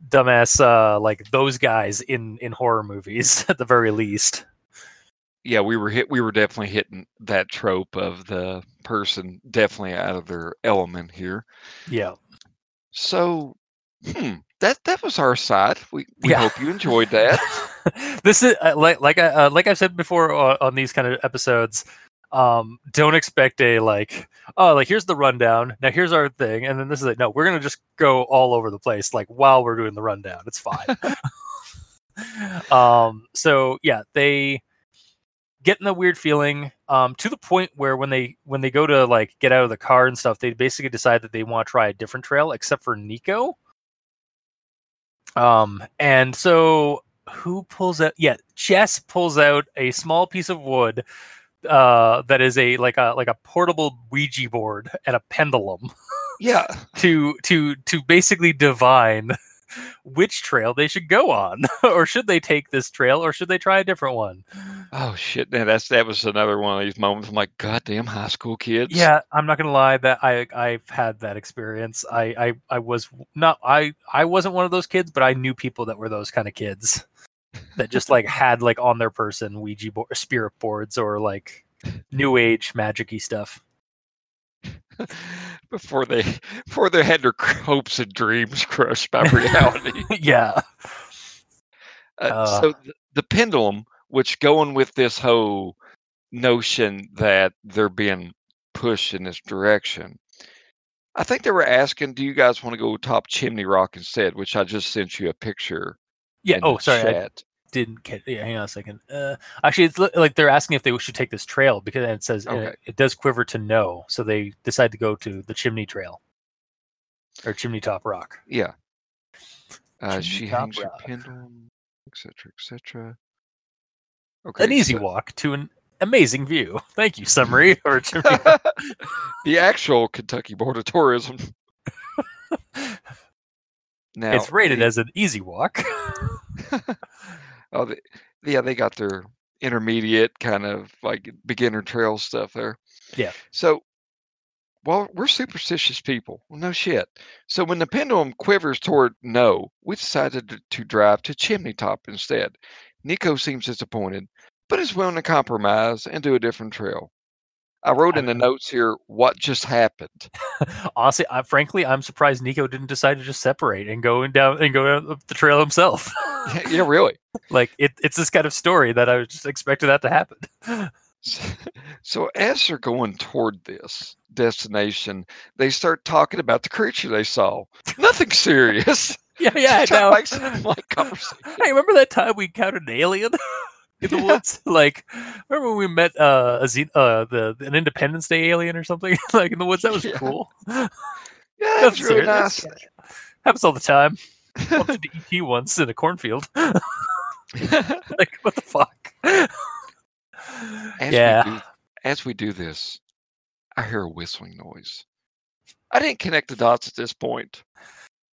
dumbass uh like those guys in in horror movies at the very least yeah, we were hit. We were definitely hitting that trope of the person definitely out of their element here. yeah So, hmm, that that was our side. We we Yeah. hope you enjoyed that. this is uh, like like I uh, like I've said before uh, on these kind of episodes. Um, don't expect a like oh like here's the rundown now here's our thing and then this is it. No, we're gonna just go all over the place like while we're doing the rundown. It's fine. um, so yeah, they getting the weird feeling um to the point where when they when they go to like get out of the car and stuff, they basically decide that they want to try a different trail except for Nico. Um, and so who pulls out? Yeah, Jess pulls out a small piece of wood uh, that is a like a like a portable Ouija board and a pendulum yeah, to to to basically divine which trail they should go on, or should they take this trail, or should they try a different one? Oh shit! Man, that's that was another one of these moments. I'm like, goddamn high school kids. Yeah, I'm not gonna lie that I I've had that experience. I I I was not I I wasn't one of those kids, but I knew people that were those kind of kids that just like had like on their person Ouija board, spirit boards, or like new age magicy stuff. before they before they had their hopes and dreams crushed by reality. yeah, Uh, Uh. so th- the pendulum, which going with this whole notion that they're being pushed in this direction, I think they were asking, "Do you guys want to go top Chimney Rock instead?" Which I just sent you a picture. yeah. Oh, sorry, I. didn't get. Yeah, hang on a second. Uh, actually, it's like they're asking if they should take this trail because it says Okay. it does quiver to no, so they decide to go to the chimney trail or chimney top rock. Yeah. Uh, she hangs her Rock. pendulum, etc., etc. Okay. An easy so- walk to an amazing view. Thank you, summary or chimney. the actual Kentucky Board of Tourism. Now it's rated as an easy walk. Oh, the, yeah, they got their intermediate kind of like beginner trail stuff there. Yeah. So, well, we're superstitious people. Well, no shit. So when the pendulum quivers toward no, we decided to, to drive to Chimney Top instead. Nico seems disappointed, but is willing to compromise and do a different trail. I wrote in the notes here what just happened. Honestly, I, frankly, I'm surprised Nico didn't decide to just separate and go down and go down the trail himself. yeah, really. like it, it's this kind of story that I was just expected that to happen. So as they're going toward this destination, they start talking about the creature they saw. Nothing serious. yeah, yeah, I know. like. Hey, remember that time we encountered an alien in the Yeah. woods? Like, remember when we met uh, a Ze- uh the an Independence Day alien or something like in the woods? That was Yeah. cool. Yeah, it was really serious. nice. Happens all the time. Bumped into ET once in a cornfield. like, what the fuck? as yeah. we do, as we do this, I hear a whistling noise. I didn't connect the dots at this point.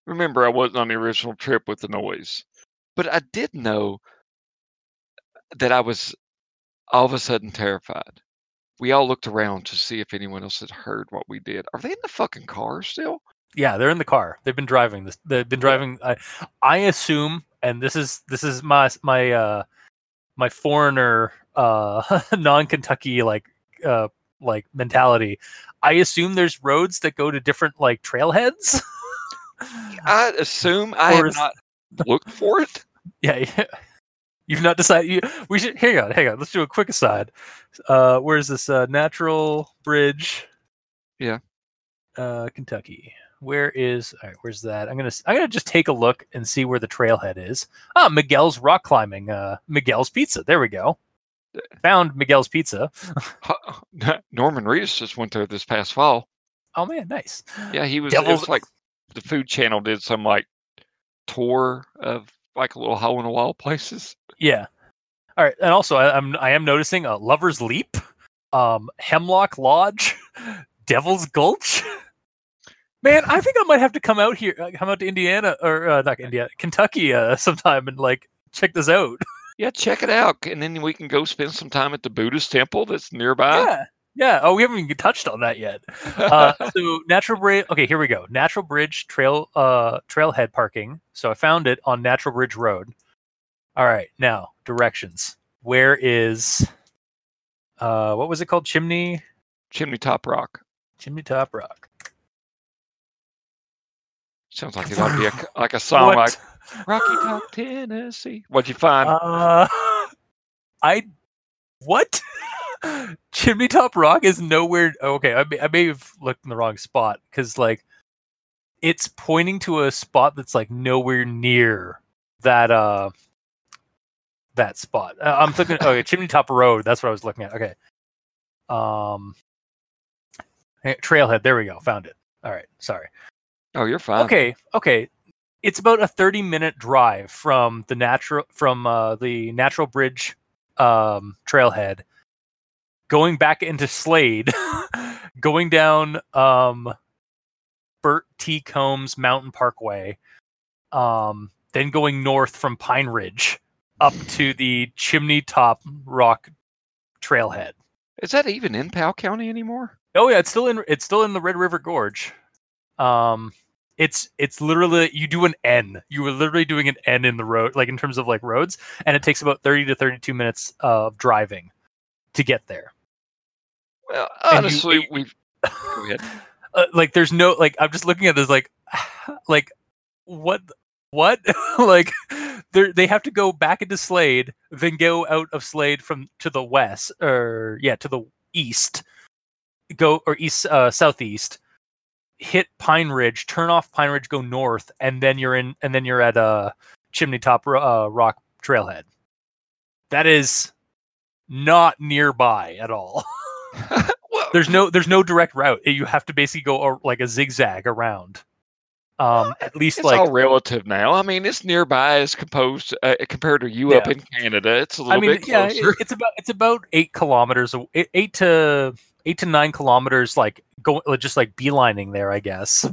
Remember, I wasn't on the original trip with the noise. but I did know that I was all of a sudden terrified. We all looked around to see if anyone else had heard what we did. Are they in the fucking car still? Yeah, they're in the car. They've been driving this. They've been driving. I, I assume, and this is this is my my uh my foreigner uh non Kentucky like uh like mentality. I assume there's roads that go to different like trailheads. I assume I Or have not looked for it. yeah, yeah. You've not decided. You, we should hang on, hang on. Let's do a quick aside. Uh, where's this uh, natural bridge? Yeah. Uh, Kentucky. Where is? All right, where's that? I'm gonna I'm gonna just take a look and see where the trailhead is. Ah, Miguel's rock climbing. Uh, Miguel's Pizza. There we go. Found Miguel's Pizza. Norman Reedus just went there this past fall. Oh man, nice. Yeah, he was. It was like the Food Channel did some like tour of like a little hole in the wall places. Yeah. All right, and also I, I'm I am noticing a Lover's Leap, um, Hemlock Lodge, Devil's Gulch. Man, I think I might have to come out here, uh, come out to Indiana or uh, not Indiana, Kentucky, uh, sometime and like check this out. Yeah, check it out, and then we can go spend some time at the Buddhist temple that's nearby. yeah, yeah. Oh, we haven't even touched on that yet. Uh, so Natural Bridge. Okay, here we go. Natural Bridge Trail, uh, trailhead parking. So I found it on Natural Bridge Road. All right, now directions. Where is, uh, what was it called? Chimney, Chimney Top Rock. Chimney Top Rock. Sounds like it to be a, like a song What? like Rocky Top, Tennessee. What'd you find? Uh, I what? Chimney Top Rock is nowhere. Okay, I may, I may have looked in the wrong spot because like it's pointing to a spot that's like nowhere near that uh that spot. Uh, I'm thinking. Okay, Chimney Top Road. That's what I was looking at. Okay. Um, Trailhead. There we go. Found it. All right. Sorry. oh, you're fine. Okay, okay. It's about a 30 minute drive from the natural from uh, the Natural Bridge um, trailhead, going back into Slade, going down um, Bert T. Combs Mountain Parkway, um, then going north from Pine Ridge up to the Chimney Top Rock trailhead. Is that even in Powell County anymore? Oh yeah, it's still in it's still in the Red River Gorge. Um it's it's literally you do an N. You were literally doing an N in the road, like in terms of like roads, and it takes about thirty to thirty-two minutes of driving to get there. Well, honestly, you- we've. Go ahead. Uh, like there's no like I'm just looking at this like like what what like they they have to go back into Slade, then go out of Slade from to the west or yeah to the east, go or east uh, southeast, hit Pine Ridge, turn off Pine Ridge, go north, and then you're in and then you're at uh, Chimney Top uh, Rock Trailhead. That is not nearby at all. there's no there's no direct route. You have to basically go a, like a zigzag around. Um, at least it's like all relative now. I mean, it's nearby as composed uh, compared to you up in Canada. It's a little mean, bit yeah, it- closer. it's about it's about eight kilometers, eight, eight to eight to nine kilometers, like going just like beelining there, I guess.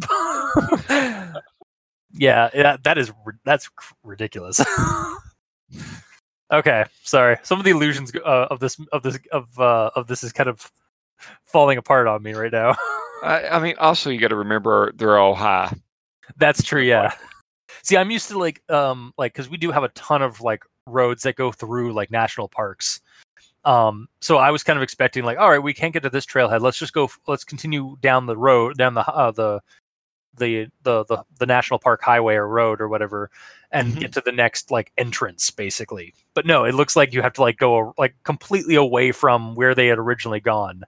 yeah, yeah, that is that's ridiculous. okay, sorry. Some of the illusions uh, of this of this of uh, of this is kind of falling apart on me right now. I, I mean, also you got to remember they're all high. That's true. Yeah. See, I'm used to like um like because we do have a ton of like roads that go through like national parks. Um, so I was kind of expecting like, all right, we can't get to this trailhead. Let's just go. f- Let's continue down the road, down the uh, the the the the the national park highway or road or whatever, and Mhm. get to the next like entrance basically. But no, it looks like you have to like go like completely away from where they had originally gone.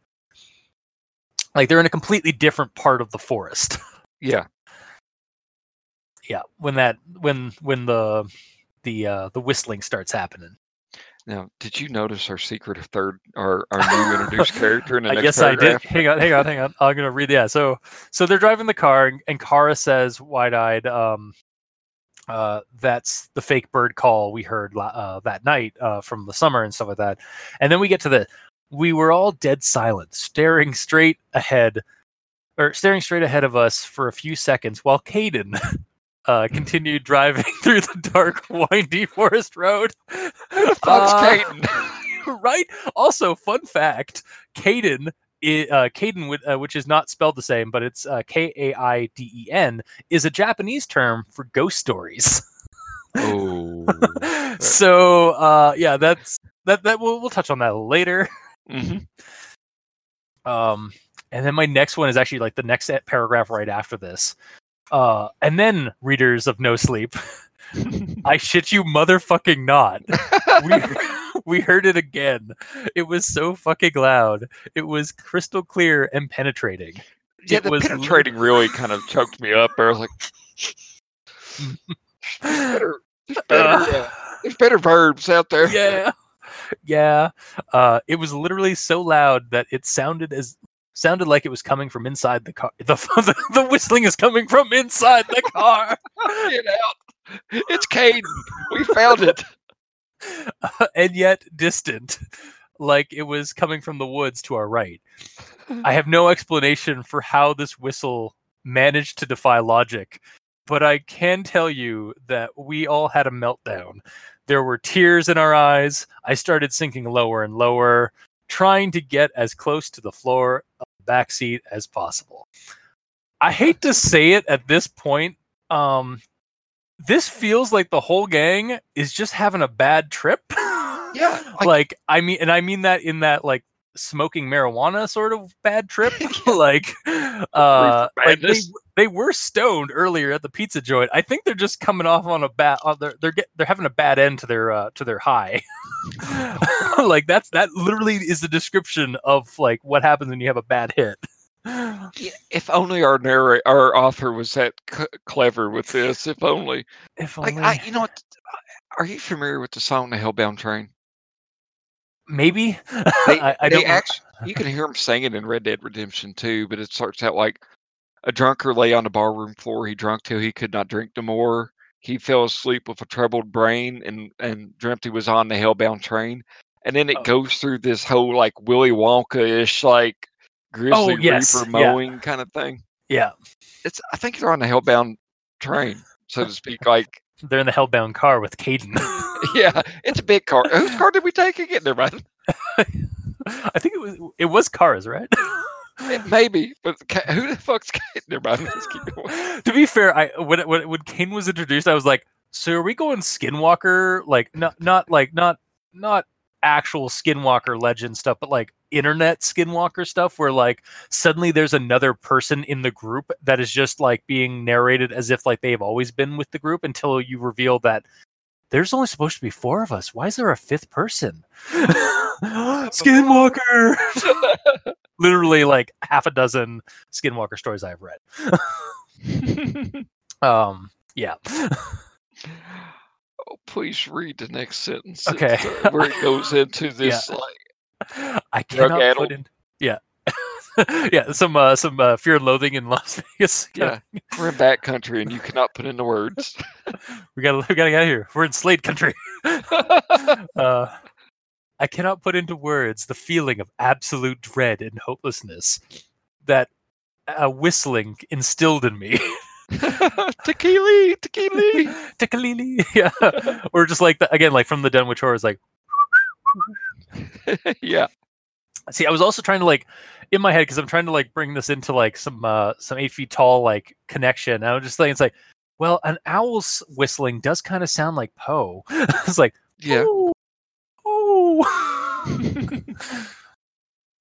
Like they're in a completely different part of the forest. Yeah. yeah when that when when the the uh the whistling starts happening Now, did you notice our secret third, our our new introduced character in the i next guess i did. hang on hang on hang on. I'm gonna read yeah so so they're driving the car and, and kara says wide-eyed um uh that's the fake bird call we heard la- uh, that night uh from the summer and stuff like that. And then we get to the we were all dead silent staring straight ahead or staring straight ahead of us for a few seconds while Caden uh, continued driving through the dark, windy forest road. Fox Uh, Caden. right? Also, fun fact: Caden, uh, Caden, uh, which is not spelled the same, but it's uh, K A I D E N, is a Japanese term for ghost stories. Oh. so, uh, yeah, that's that. That we'll, we'll touch on that later. hmm Um, and then my next one is actually like the next paragraph right after this. Uh, and then readers of No Sleep, I shit you motherfucking not. we we heard it again. It was so fucking loud. It was crystal clear and penetrating. yeah, it the was penetrating really kind of choked me up. I was like, better, there's better, uh, there's better verbs out there. yeah, yeah. Uh, it was literally so loud that it sounded as sounded like it was coming from inside the car. The the, the whistling is coming from inside the car, Get out! It's Caden. We found it. and yet distant, like it was coming from the woods to our right. I have no explanation for how this whistle managed to defy logic, but I can tell you that we all had a meltdown. There were tears in our eyes. I started sinking lower and lower, trying to get as close to the floor of the back seat as possible. I hate to say it at this point. Um, this feels like the whole gang is just having a bad trip. Yeah, like, like- I mean, and I mean that in that like smoking marijuana sort of bad trip. like, uh, like they, they were stoned earlier at the pizza joint. I think they're just coming off on a bad. Uh, they're they're get, they're having a bad end to their uh, to their high. like that's that literally is the description of like what happens when you have a bad hit. If only our narrator, our author was that c- clever with this. If only. If Like, only, I, you know what? Uh, are you familiar with the song "The Hellbound Train"? maybe They, I, I they don't. actually, you can hear them singing in Red Dead Redemption too, but it starts out like a drunker lay on the barroom floor. He drunk till he could not drink no more. He fell asleep with a troubled brain and and dreamt he was on the hellbound train. And then it Oh. goes through this whole like Willy Wonka ish like oh, grizzly Oh, yes, reaper yeah. mowing kind of thing. yeah, It's I think they're on the hellbound train, so to speak. Like they're in the hellbound car with Caden. yeah, it's a big car. Whose car did we take again there, man? I think it was it was cars, right? Maybe, but who the fuck's getting there, man? Let's keep going. to be fair, I when when when Kane was introduced, I was like, "So are we going Skinwalker? Like not not like not not actual Skinwalker legend stuff, but like internet Skinwalker stuff, where like suddenly there's another person in the group that is just like being narrated as if like they've always been with the group until you reveal that there's only supposed to be four of us. Why is there a fifth person? Skinwalker. Literally like half a dozen Skinwalker stories I've read. Um, yeah. Oh, please read the next sentence. Okay. Uh, where it goes into this like I cannot put Drug-addled. in. Yeah. yeah, some uh, some uh, fear and loathing in Las Vegas. yeah, we're in back country and you cannot put into words. we gotta we gotta get out of here. We're in Slade country. uh, I cannot put into words the feeling of absolute dread and hopelessness that a whistling instilled in me. tequila, tequila. Tickle-lee-lee. yeah, or just like the, again, like from the Dunwich Horror, is like yeah, See, I was also trying to like in my head because I'm trying to like bring this into like some uh some eight feet tall like connection. And I was just thinking, it's like, well, an owl's whistling does kind of sound like Poe. it's like, yeah. oh, ooh."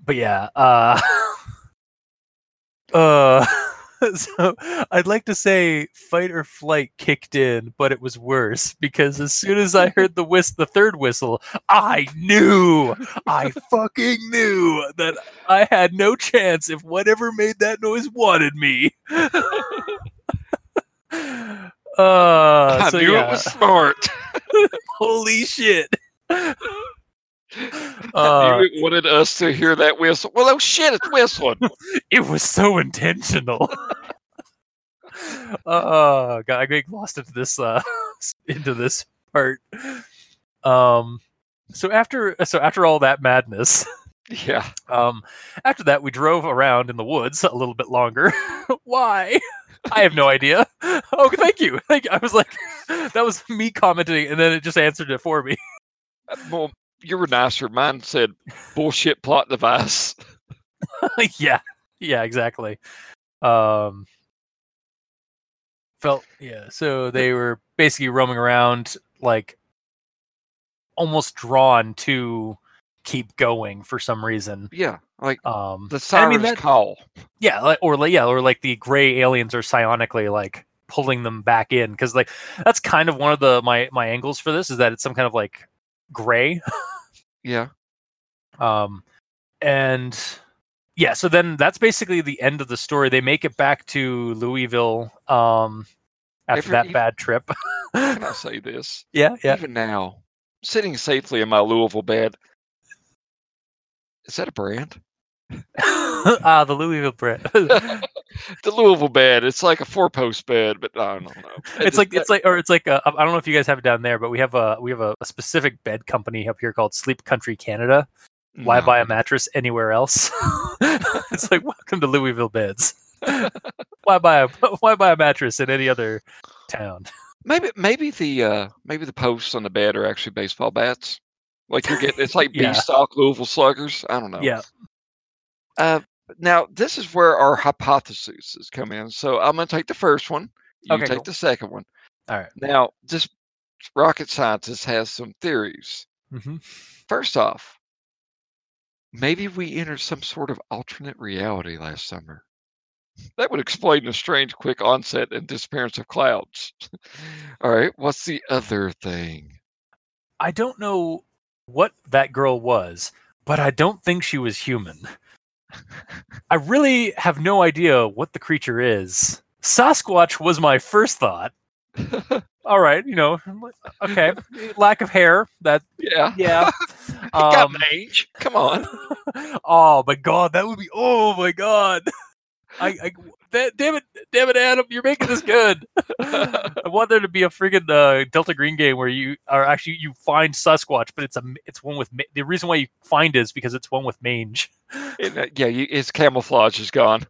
but yeah, uh, uh, so I'd like to say fight or flight kicked in, but it was worse because as soon as I heard the whist, the third whistle, I knew, I fucking knew that I had no chance if whatever made that noise wanted me. Uh, I so knew yeah, it was smart. holy shit. Uh, it wanted us to hear that whistle. Well, oh shit, it's whistling. it was so intentional. uh god, I get lost into this uh into this part. Um so after so after all that madness, yeah, um after that we drove around in the woods a little bit longer. Why? I have no idea. Oh, thank you. You. I was like, that was me commenting, and then it just answered it for me. Uh, Well, you were nicer. Mine said bullshit plot device. yeah, yeah, exactly. Um, felt yeah. So they were basically roaming around, like almost drawn to keep going for some reason. Yeah, like Um, the siren's I mean that, call. yeah, like, or like yeah, or like the gray aliens are psionically like pulling them back in because like that's kind of one of the my my angles for this is that it's some kind of like gray Yeah, um and yeah so then that's basically the end of the story they make it back to louisville um after Every- that bad trip can I say this? yeah yeah Even now, sitting safely in my Louisville bed. Is that a brand? ah the louisville brand the Louisville bed. It's like a four-post bed, but I don't know. It it's like it's like or it's like uh, I don't know if you guys have it down there, but we have a we have a, a specific bed company up here called Sleep Country Canada. Why No. buy a mattress anywhere else? it's like welcome to Louisville beds. why buy a why buy a mattress in any other town? Maybe maybe the uh maybe the posts on the bed are actually baseball bats. Like you're getting it's like Yeah. B stock Louisville sluggers. I don't know. Yeah. Uh now this is where our hypotheses come in. So I'm gonna take the first one. You Okay, take cool. the second one. All right. Now this rocket scientist has some theories. Mm-hmm. First off, maybe we entered some sort of alternate reality last summer. That would explain the strange quick onset and disappearance of clouds. All right, what's the other thing? I don't know what that girl was, but I don't think she was human. I really have no idea what the creature is. Sasquatch was my first thought. All right, you know, okay, lack of hair. That yeah. yeah. He got Um, mange. Come on. oh my god, that would be. Oh my god. I, I that, damn it, damn it, Adam, you're making this good. I want there to be a friggin' uh, Delta Green game where you are actually you find Sasquatch, but it's a it's one with ma- the reason why you find it is because it's one with mange. And, uh, yeah, you, his camouflage is gone.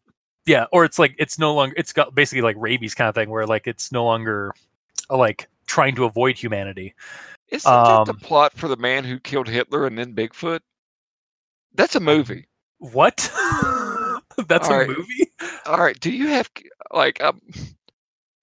Yeah, or it's like it's no longer it's got basically like rabies kind of thing where like it's no longer uh, like trying to avoid humanity. Isn't that the Um, plot for the man who killed Hitler and then Bigfoot? That's a movie. What? That's a Alright. movie? All right. Do you have like um?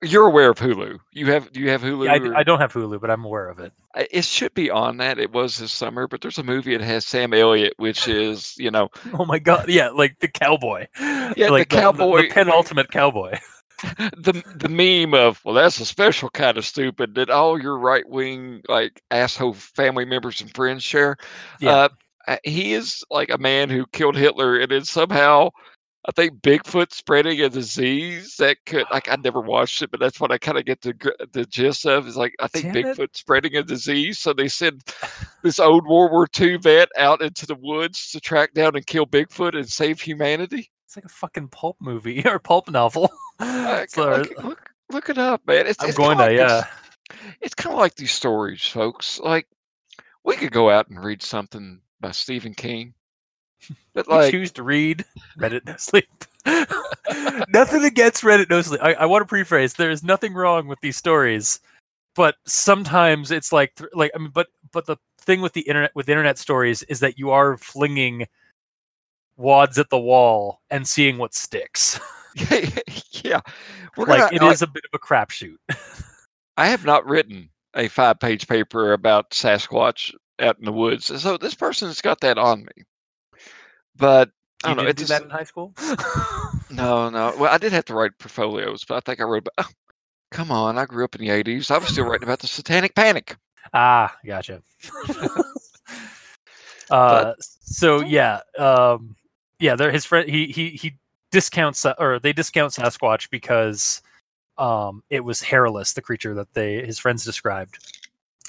You're aware of Hulu. You have do you have Hulu? Yeah, I, or- I don't have Hulu, but I'm aware of it. It should be on that. It was this summer, but there's a movie that has Sam Elliott, which is you know Oh my god! Yeah, like the cowboy. the like the, cowboy- the penultimate cowboy. the the meme of well that's a special kind of stupid that all your right wing like asshole family members and friends share. Yeah. Uh, uh, he is like a man who killed Hitler, and then somehow. I think Bigfoot spreading a disease that could like I never watched it, but that's what I kind of get the the gist of. Is like I think Damn it. Bigfoot spreading a disease, so they send this old World War II vet out into the woods to track down and kill Bigfoot and save humanity. It's like a fucking pulp movie or pulp novel. So, look, look, look it up, man. It's, I'm it's going to, like yeah. these- It's kind of like these stories, folks. Like we could go out and read something by Stephen King, but You like choose to read Reddit No Sleep. nothing against Reddit No Sleep. I, I want to rephrase. There is nothing wrong with these stories, but sometimes it's like, like I mean, but but the thing with the internet with internet stories is that you are flinging wads at the wall and seeing what sticks. yeah, we're like gonna, it like, is a bit of a crapshoot. I have not written a five-page paper about Sasquatch out in the woods, so this person's got that on me. But I don't know. didn't do that in high school. no, no. Well, I did have to write portfolios, but I think I wrote. About, come on, I grew up in the '80s. I was still writing about the Satanic Panic. Ah, gotcha. uh, so yeah, um, yeah, they're his friend. He he he discounts or they discount Sasquatch because um, it was hairless, the creature that they his friends described.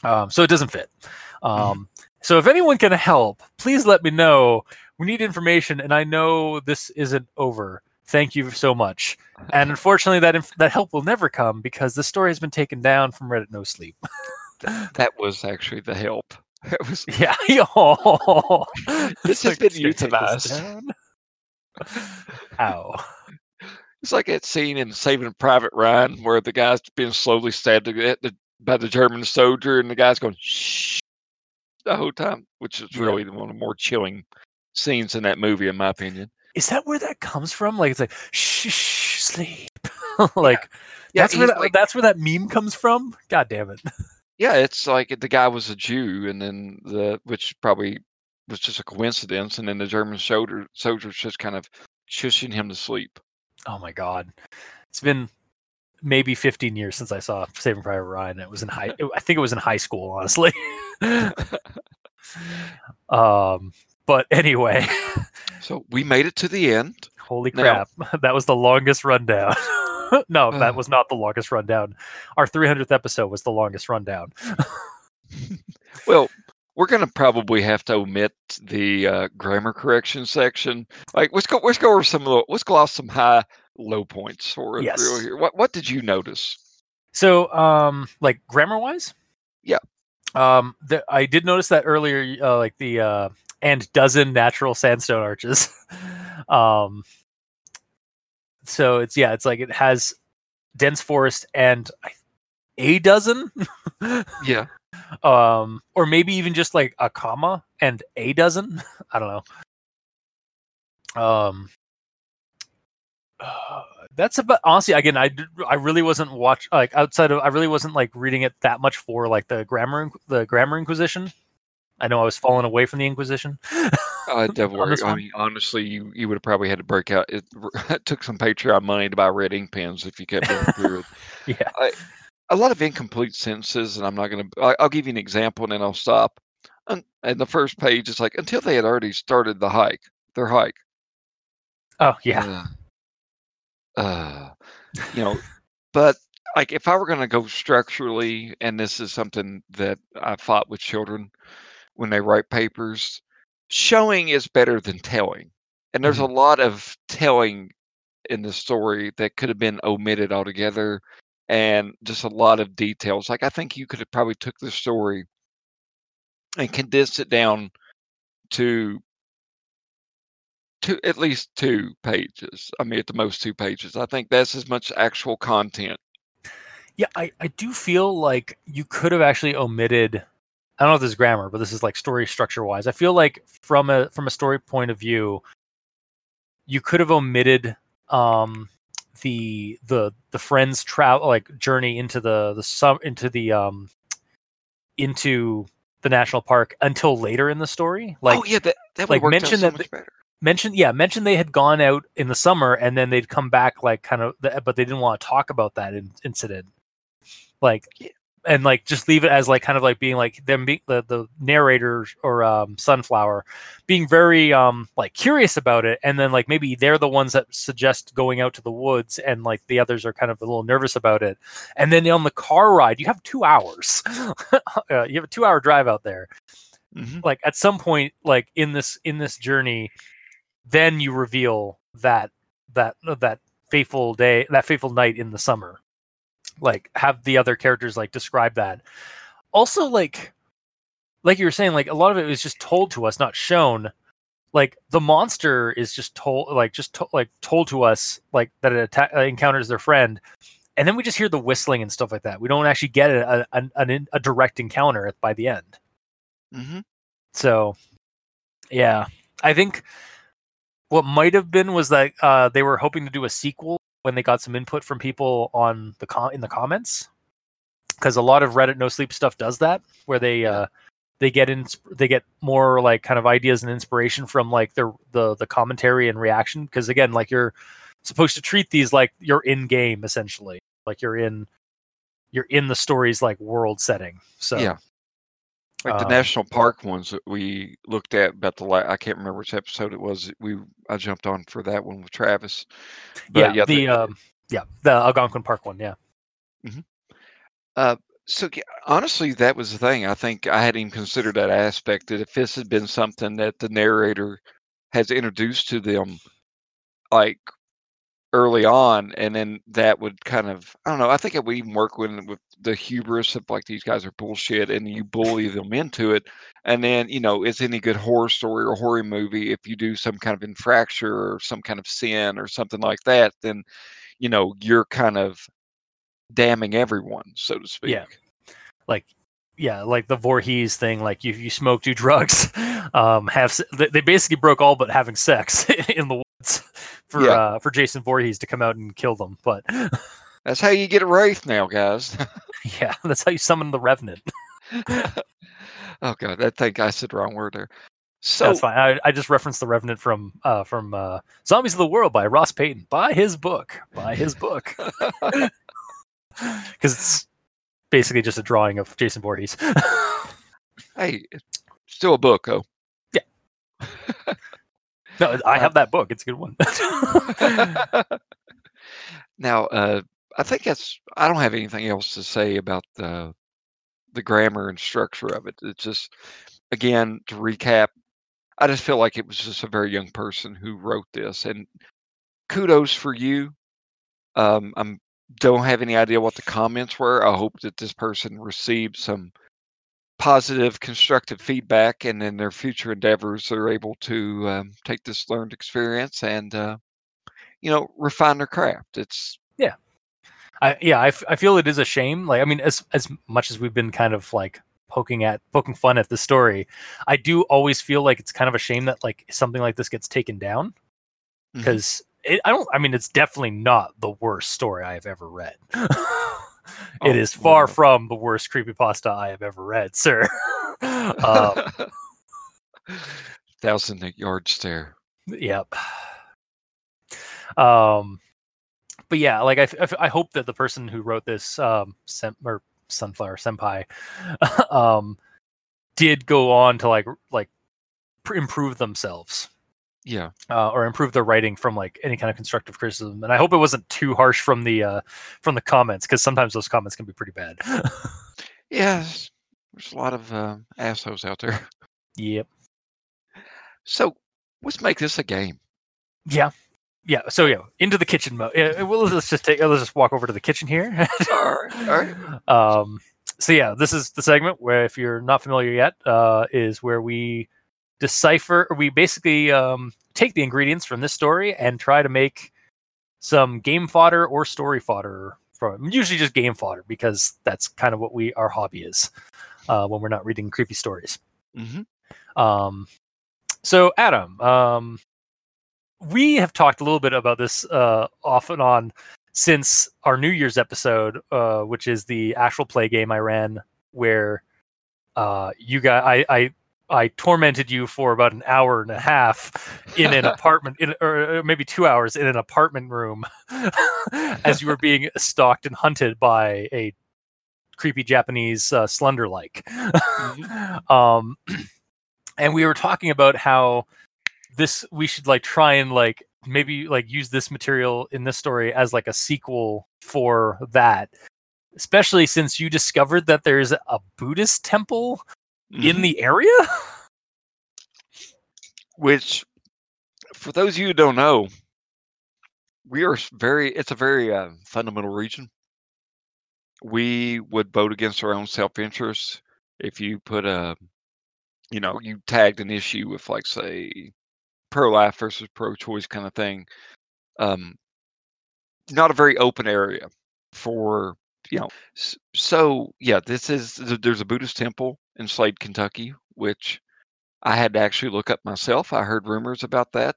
Um, so it doesn't fit. Um, so if anyone can help, please let me know. We need information, and I know this isn't over. Thank you so much. And unfortunately, that inf- that help will never come because the story has been taken down from Reddit No Sleep. that was actually the help. It was Yeah. Oh. This has been "Should I take this euthanized." down?" Ow. It's like that scene in Saving Private Ryan where the guy's being slowly stabbed to get the, by the German soldier, and the guy's going shh the whole time, which is Yeah. really one of the more chilling scenes in that movie, in my opinion. Is that where that comes from? Like it's like shh, shh sleep. like Yeah, that's where that, like- that's where that meme comes from. God damn it. Yeah, it's like the guy was a Jew, and then the which probably was just a coincidence, and then the German soldier soldiers just kind of shushing him to sleep. Oh my god. It's been maybe 15 years since I saw Saving Private Ryan. It was in high I think it was in high school, honestly. um but anyway, So we made it to the end. holy Now- crap. That was the longest rundown. no, that was not the longest rundown. Our 300th episode was the longest rundown. Well, we're gonna probably have to omit the uh, grammar correction section. Like, let's go. Let's go over some. of the. let's gloss some high, low points for. Yes. real here. What What did you notice? So, um, like grammar wise, Yeah. Um, the, I did notice that earlier, uh, like the uh, and dozen natural sandstone arches. um, so it's yeah, it's like it has dense forest and a dozen. Yeah. um, or maybe even just like a comma and a dozen. I don't know. Um, uh, that's about honestly. Again, I I really wasn't watch like outside of I really wasn't like reading it that much for like the grammar the grammar Inquisition. I know I was falling away from the Inquisition. Uh, Devil, On I mean, honestly, you, you would have probably had to break out. It, it took some Patreon money to buy red ink pens if you kept going through it. yeah. A lot of incomplete sentences, and I'm not going to. I'll give you an example, and then I'll stop. And, and the first page is like until they had already started the hike, their hike. Oh yeah. Uh, uh, you know, but like if I were going to go structurally, and this is something that I fought with children when they write papers, showing is better than telling. And there's a mm-hmm. lot of telling in the story that could have been omitted altogether and just a lot of details. Like I think you could have probably took the story and condensed it down to two at least two pages. I mean at the most two pages. I think that's as much actual content. Yeah, I, I do feel like you could have actually omitted I don't know if this is grammar, but this is like story structure wise. I feel like from a from a story point of view, you could have omitted um the the the friends travel like journey into the the sum into the um into the national park until later in the story. Like oh yeah, that that would like, mention so that much better. mention yeah mention they had gone out in the summer and then they'd come back like kind of but they didn't want to talk about that in, incident like Yeah. And like just leave it as like kind of like being like them being the, the narrator or um sunflower being very um like curious about it and then like maybe they're the ones that suggest going out to the woods and like the others are kind of a little nervous about it. And then on the car ride you have two hours. Uh, you have a two hour drive out there. Mhm. like at some point like in this in this journey then you reveal that that that fateful day that fateful night in the summer like have the other characters like describe that. Also like like you were saying like a lot of it was just told to us not shown. Like the monster is just told like just to, like told to us like that it atta- uh, encounters their friend. And then we just hear the whistling and stuff like that. We don't actually get a, a, an, a direct encounter by the end. Mhm. so, yeah, I think what might have been was that uh, they were hoping to do a sequel when they got some input from people on the com- in the comments, because a lot of Reddit No Sleep stuff does that, where they uh, they get in they get more like kind of ideas and inspiration from like their the the commentary and reaction. Because again, like you're supposed to treat these like you're in game essentially, like you're in you're in the story's like world setting. So Yeah. Like the Um, national park ones that we looked at about the la- I can't remember which episode it was. We I jumped on for that one with Travis. yeah, But yeah, the the- um, yeah the Algonquin Park one, yeah. So yeah, honestly, that was the thing. I think I hadn't even considered that aspect. That if this had been something that the narrator has introduced to them, like early on, and then that would kind of I don't know. I think it would even work when with the hubris of like these guys are bullshit, and you bully them into it, and then you know it's any good horror story or horror movie. If you do some kind of infraction or some kind of sin or something like that, then you know you're kind of damning everyone, so to speak. Yeah. Like yeah, like the Voorhees thing, like you you smoke, do drugs, um, have they basically broke all but having sex in the woods for Yeah. uh, for Jason Voorhees to come out and kill them. But That's how you get a wraith now, guys. yeah, that's how you summon the Revenant. oh god, that thing I said the wrong word there. So that's fine. I, I just referenced the Revenant from uh, from uh, Zombies of the World by Ross Payton. Buy his book. Buy his book. Because it's basically just a drawing of Jason Voorhees. hey, still a book, oh. No, I have that book. It's a good one. now, uh, I think that's. I don't have anything else to say about the the grammar and structure of it. It's just, again, to recap, I just feel like it was just a very young person who wrote this, and kudos for you. Um, I'm don't have any idea what the comments were. I hope that this person received some positive, constructive feedback, and in their future endeavors, they're able to um, take this learned experience and, uh, you know, refine their craft. It's yeah, I, yeah, I, f- I feel it is a shame. Like, I mean, as as much as we've been kind of like poking at poking fun at the story, I do always feel like it's kind of a shame that like something like this gets taken down because it, I don't. I mean, it's definitely not the worst story I have ever read. it Oh, is far well. from the worst creepypasta I have ever read, sir. um, thousand yard stare. Yep. Um, but yeah, like I, I hope that the person who wrote this, um, Sem- or Sunflower Senpai, um, did go on to like like pr- improve themselves, Yeah, uh, or improve their writing from like any kind of constructive criticism. And I hope it wasn't too harsh from the uh, from the comments because sometimes those comments can be pretty bad. yeah. There's, there's a lot of uh, assholes out there. yep. So let's make this a game. Yeah. Yeah. So yeah, into the kitchen mode. Yeah, well, let's just take. Let's just walk over to the kitchen here. All right, all right. um so yeah this is the segment where if you're not familiar yet uh is where we decipher we basically um take the ingredients from this story and try to make some game fodder or story fodder from usually just game fodder because that's kind of what we our hobby is uh when we're not reading creepy stories. Hmm um, so Adam, um, we have talked a little bit about this uh, off and on since our New Year's episode, uh, which is the actual play game I ran, where uh, you guys I, I I tormented you for about an hour and a half in an apartment, in, or maybe two hours in an apartment room, as you were being stalked and hunted by a creepy Japanese uh, slender like. um, and we were talking about how this we should like try and like maybe like use this material in this story as like a sequel for that especially since you discovered that there's a buddhist temple in Mhm. the area Which, for those of you who don't know, we are very. It's a very uh, fundamental region. We would vote against our own self-interest if you put a, you know, you tagged an issue with like say pro-life versus pro-choice kind of thing. Um, not a very open area for you know. So yeah, this is there's a Buddhist temple in Slade, Kentucky, which I had to actually look up myself. I heard rumors about that.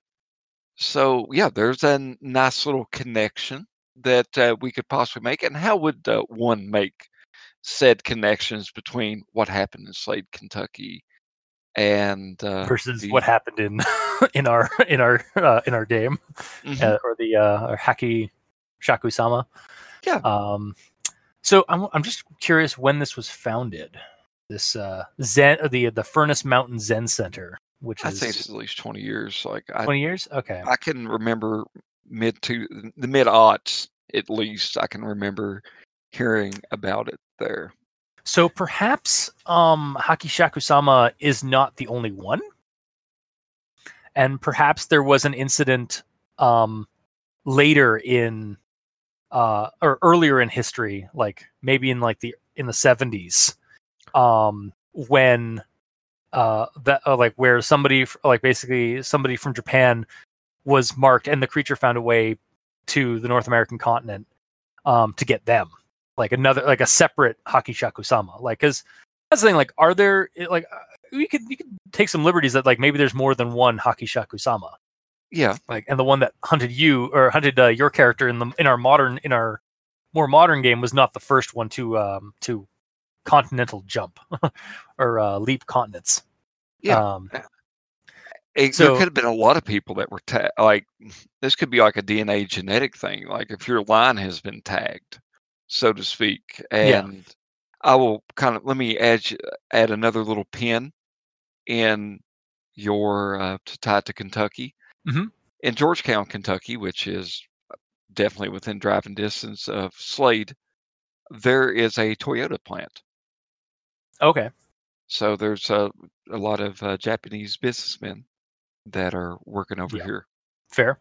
So yeah, there's a nice little connection that uh, we could possibly make. And how would uh, one make said connections between what happened in Slade, Kentucky, and uh, versus the- what happened in in our in our uh, in our game Mhm. uh, or the uh or haki shakusama Yeah. um so I'm, I'm just curious when this was founded this uh zen the the furnace mountain zen center which I is think it's at least 20 years. Like I, 20 years okay I can remember mid to the mid aughts at least. I can remember hearing about it there. so perhaps um haki shakusama is not the only one and perhaps there was an incident um later in uh or earlier in history like maybe in like the in the 70s um when uh that uh, like where somebody like basically somebody from Japan was marked and the creature found a way to the North American continent um to get them. Like another like a separate Hakishaku sama like cuz that's the thing like are there like uh, we could you could take some liberties that like maybe there's more than one Hakishaku sama Yeah. like and the one that hunted you or hunted uh, your character in the in our modern in our more modern game was not the first one to um to continental jump or uh, leap continents Yeah. um It, So- there could have been a lot of people that were ta- like this could be like a DNA genetic thing. Like if your line has been tagged, so to speak, Yeah. and I will kind of let me add add another little pin in your uh, to tie it to Kentucky. Mhm. In Georgetown, Kentucky, which is definitely within driving distance of Slade, there is a Toyota plant. Okay So there's a, a lot of uh, Japanese businessmen that are working over Yeah. here. fair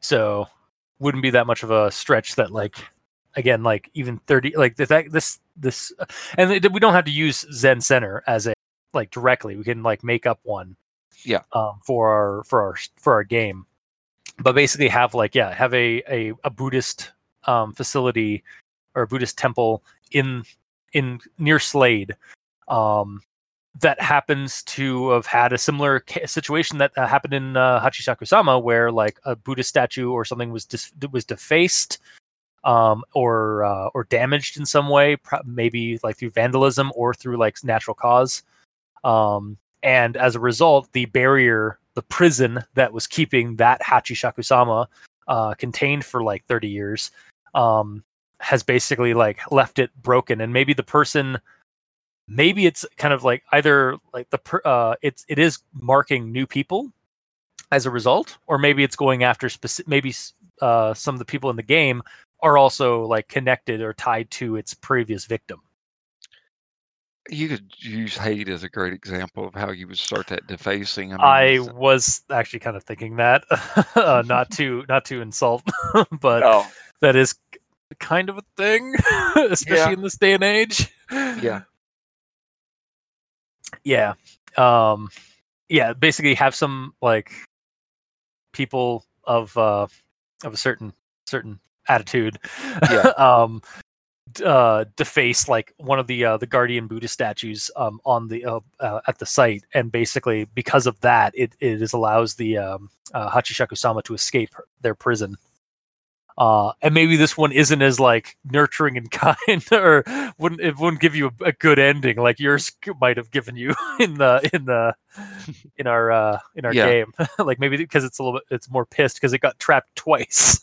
so wouldn't be that much of a stretch that like again like even 30 like the fact this this and it, we don't have to use zen center as a like directly we can like make up one Yeah. um for our for our for our game but basically have like yeah have a a, a buddhist um facility or a buddhist temple in in near slade um that happens to have had a similar ca- situation that uh, happened in uh, Hachisaku-sama, where like a Buddhist statue or something was dis- was defaced, um, or uh, or damaged in some way, maybe like through vandalism or through like natural cause. Um, and as a result, the barrier, the prison that was keeping that Hachishaku-sama uh, contained for like 30 years, um, has basically like left it broken. And maybe the person maybe it's kind of like either like the per, uh it's it is marking new people as a result or maybe it's going after specific maybe uh some of the people in the game are also like connected or tied to its previous victim You could use hate as a great example of how you would start that defacing. I mean, i was actually kind of thinking that uh, not to not to insult but oh, that is kind of a thing especially Yeah. in this day and age yeah, yeah um yeah basically have some like people of uh of a certain certain attitude Yeah. um uh deface like one of the uh the guardian buddha statues um on the uh, uh at the site and basically because of that it it is allows the um uh, hachishaku sama to escape their prison uh, and maybe this one isn't as like nurturing and kind, or wouldn't it wouldn't give you a, a good ending like yours might have given you in the in the in our uh, in our Yeah. game. like maybe because it's a little bit it's more pissed because it got trapped twice.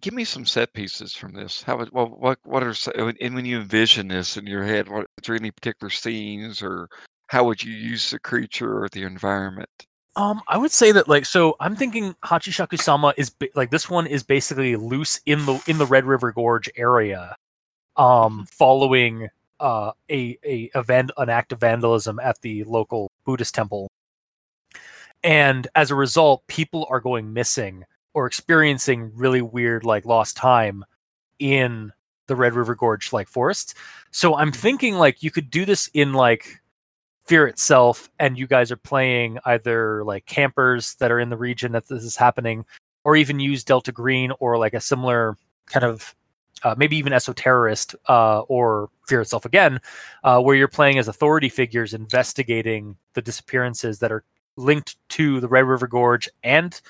Give me some set pieces from this. How would, well, what what are and when you envision this in your head? What there any particular scenes, or how would you use the creature or the environment? Um, I would say that like so. I'm thinking Hachishaku Sama is ba- like this one is basically loose in the in the Red River Gorge area, um, following uh a a event an act of vandalism at the local Buddhist temple, and as a result, people are going missing or experiencing really weird like lost time in the Red River Gorge like forests. So I'm thinking like you could do this in like Fear itself, and you guys are playing either like campers that are in the region that this is happening, or even use Delta Green or like a similar kind of uh, maybe even esoterrorist uh, or Fear itself again, uh, where you're playing as authority figures investigating the disappearances that are linked to the Red River Gorge and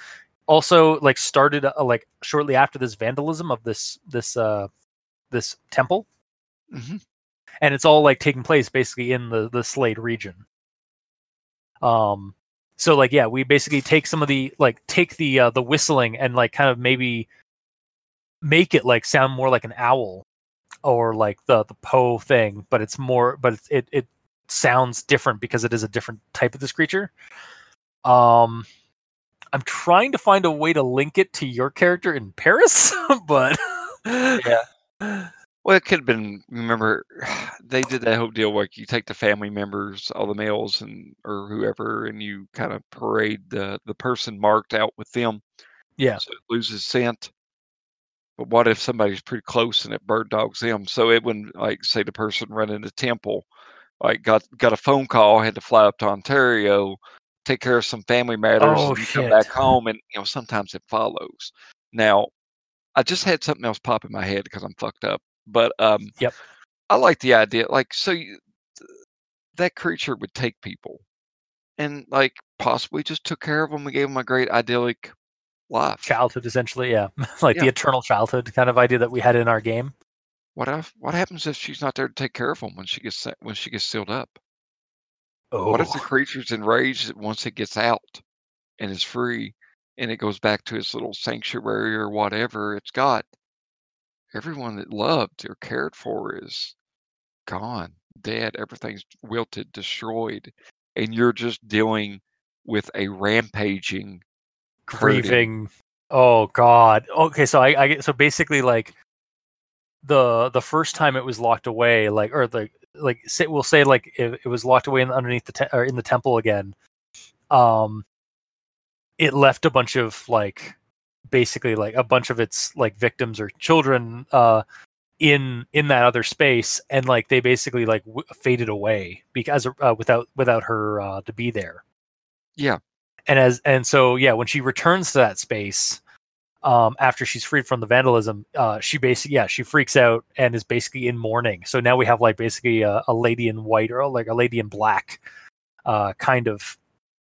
also like started uh, like shortly after this vandalism of this this uh this temple. Hmm and it's all like taking place basically in the the Slade region. Um, so like yeah, we basically take some of the like take the uh, the whistling and like kind of maybe make it like sound more like an owl or like the the Poe thing, but it's more but it it sounds different because it is a different type of this creature. Um, I'm trying to find a way to link it to your character in Paris, but Yeah. Well, it could have been. Remember, they did that whole deal where you take the family members, all the males and or whoever, and you kind of parade the the person marked out with them Yeah. so it loses scent. But what if somebody's pretty close and it bird dogs them? So it wouldn't like say the person running the temple, like got got a phone call, had to fly up to Ontario, take care of some family matters, Oh, and you come back home, and you know sometimes it follows. Now, I just had something else pop in my head because I'm fucked up. But um, Yep. I like the idea. Like, so you, that creature would take people, and like possibly just took care of them and gave them a great idyllic life. childhood essentially yeah like the eternal childhood kind of idea that we had in our game What if? What happens if she's not there to take care of them when she gets when she gets sealed up? oh What if the creature's enraged once it gets out and is free, and it goes back to its little sanctuary or whatever it's got? Everyone that loved or cared for is gone, dead. Everything's wilted, destroyed, and you're just dealing with a rampaging. hurting. grieving oh god okay so I, I get so basically like the the first time it was locked away like or the like say we'll say like it, it was locked away in, underneath the te- or in the temple again um it left a bunch of like basically like a bunch of its like victims or children uh in in that other space and like they basically like w- faded away because uh, without without her uh to be there. Yeah, and as and so yeah when she returns to that space um after she's freed from the vandalism uh she basically yeah she freaks out and is basically in mourning. So now we have like basically a, a lady in white or like a lady in black uh kind of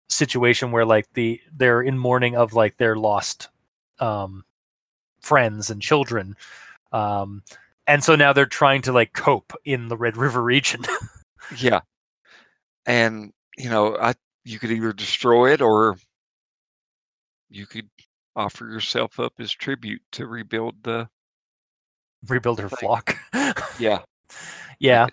situation where like the they're in mourning of like their lost um friends and children um and so now they're trying to like cope in the red river region yeah, and you know, I you could either destroy it or you could offer yourself up as tribute to rebuild the. rebuild her Like- flock Yeah, yeah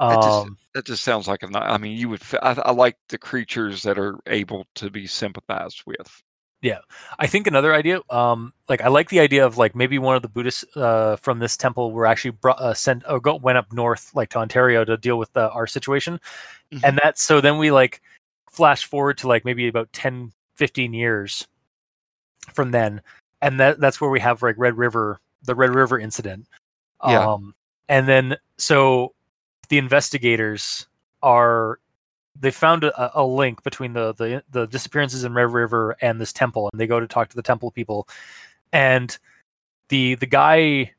That just- um that just sounds like a. I mean, you would. I like the creatures that are able to be sympathized with. I think another idea, um, like I like the idea of like maybe one of the Buddhists uh, from this temple were actually brought, uh, sent or go, went up north, like to Ontario, to deal with uh, our situation, Mhm. and that's so then we like flash forward to like maybe about 10, 15 years from then, and that that's where we have like Red River, the Red River incident, Yeah. um, and then so the investigators are they found a, a link between the, the the disappearances in Red River and this temple, and they go to talk to the temple people, and the the guy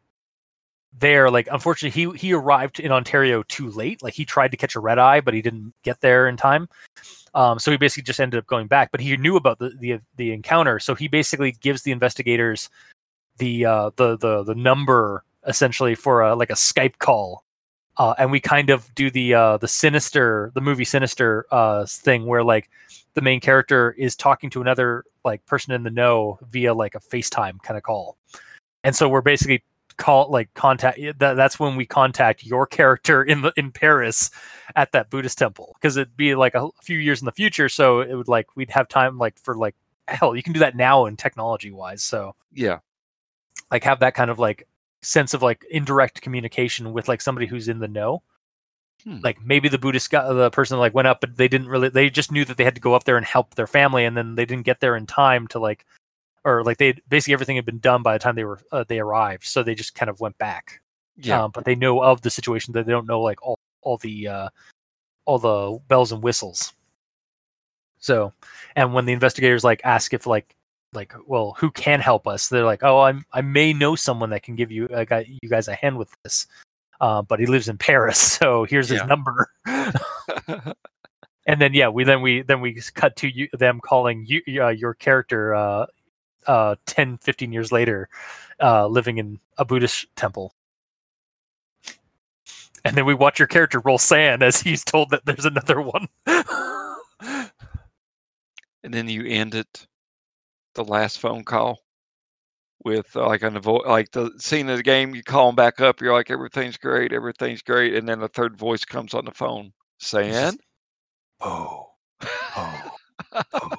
there, like unfortunately, he he arrived in Ontario too late. Like he tried to catch a red eye, but he didn't get there in time. Um, so he basically just ended up going back. But he knew about the the, the encounter, so he basically gives the investigators the uh, the the the number essentially for a, like a Skype call uh, and we kind of do the uh, the sinister the movie sinister uh, thing where like the main character is talking to another like person in the know via like a FaceTime kind of call, and so we're basically call like contact that, that's when we contact your character in the in Paris at that Buddhist temple because it'd be like a few years in the future so it would like we'd have time like for like hell you can do that now in technology wise so Yeah, like have that kind of like sense of like indirect communication with like somebody who's in the know Hmm. like maybe the buddhist guy the person like went up but they didn't really they just knew that they had to go up there and help their family and then they didn't get there in time to like or like they basically everything had been done by the time they were uh, they arrived so they just kind of went back yeah, um, but they know of the situation that they don't know like all all the uh, all the bells and whistles. So, and when the investigators like ask if like like well who can help us, they're like oh I'm I may know someone that can give you uh, guy- you guys a hand with this, uh, but he lives in Paris, so here's Yeah. his number. and then yeah we then we then we cut to you them calling you uh, your character uh, uh, 10 15 years later uh, living in a buddhist temple. And then we watch your character roll sand as he's told that there's another one. And then you end it, the last phone call, with uh, like on the vo- like the scene of the game. You call them back up. You're like everything's great, everything's great, and then the third voice comes on the phone saying, oh oh oh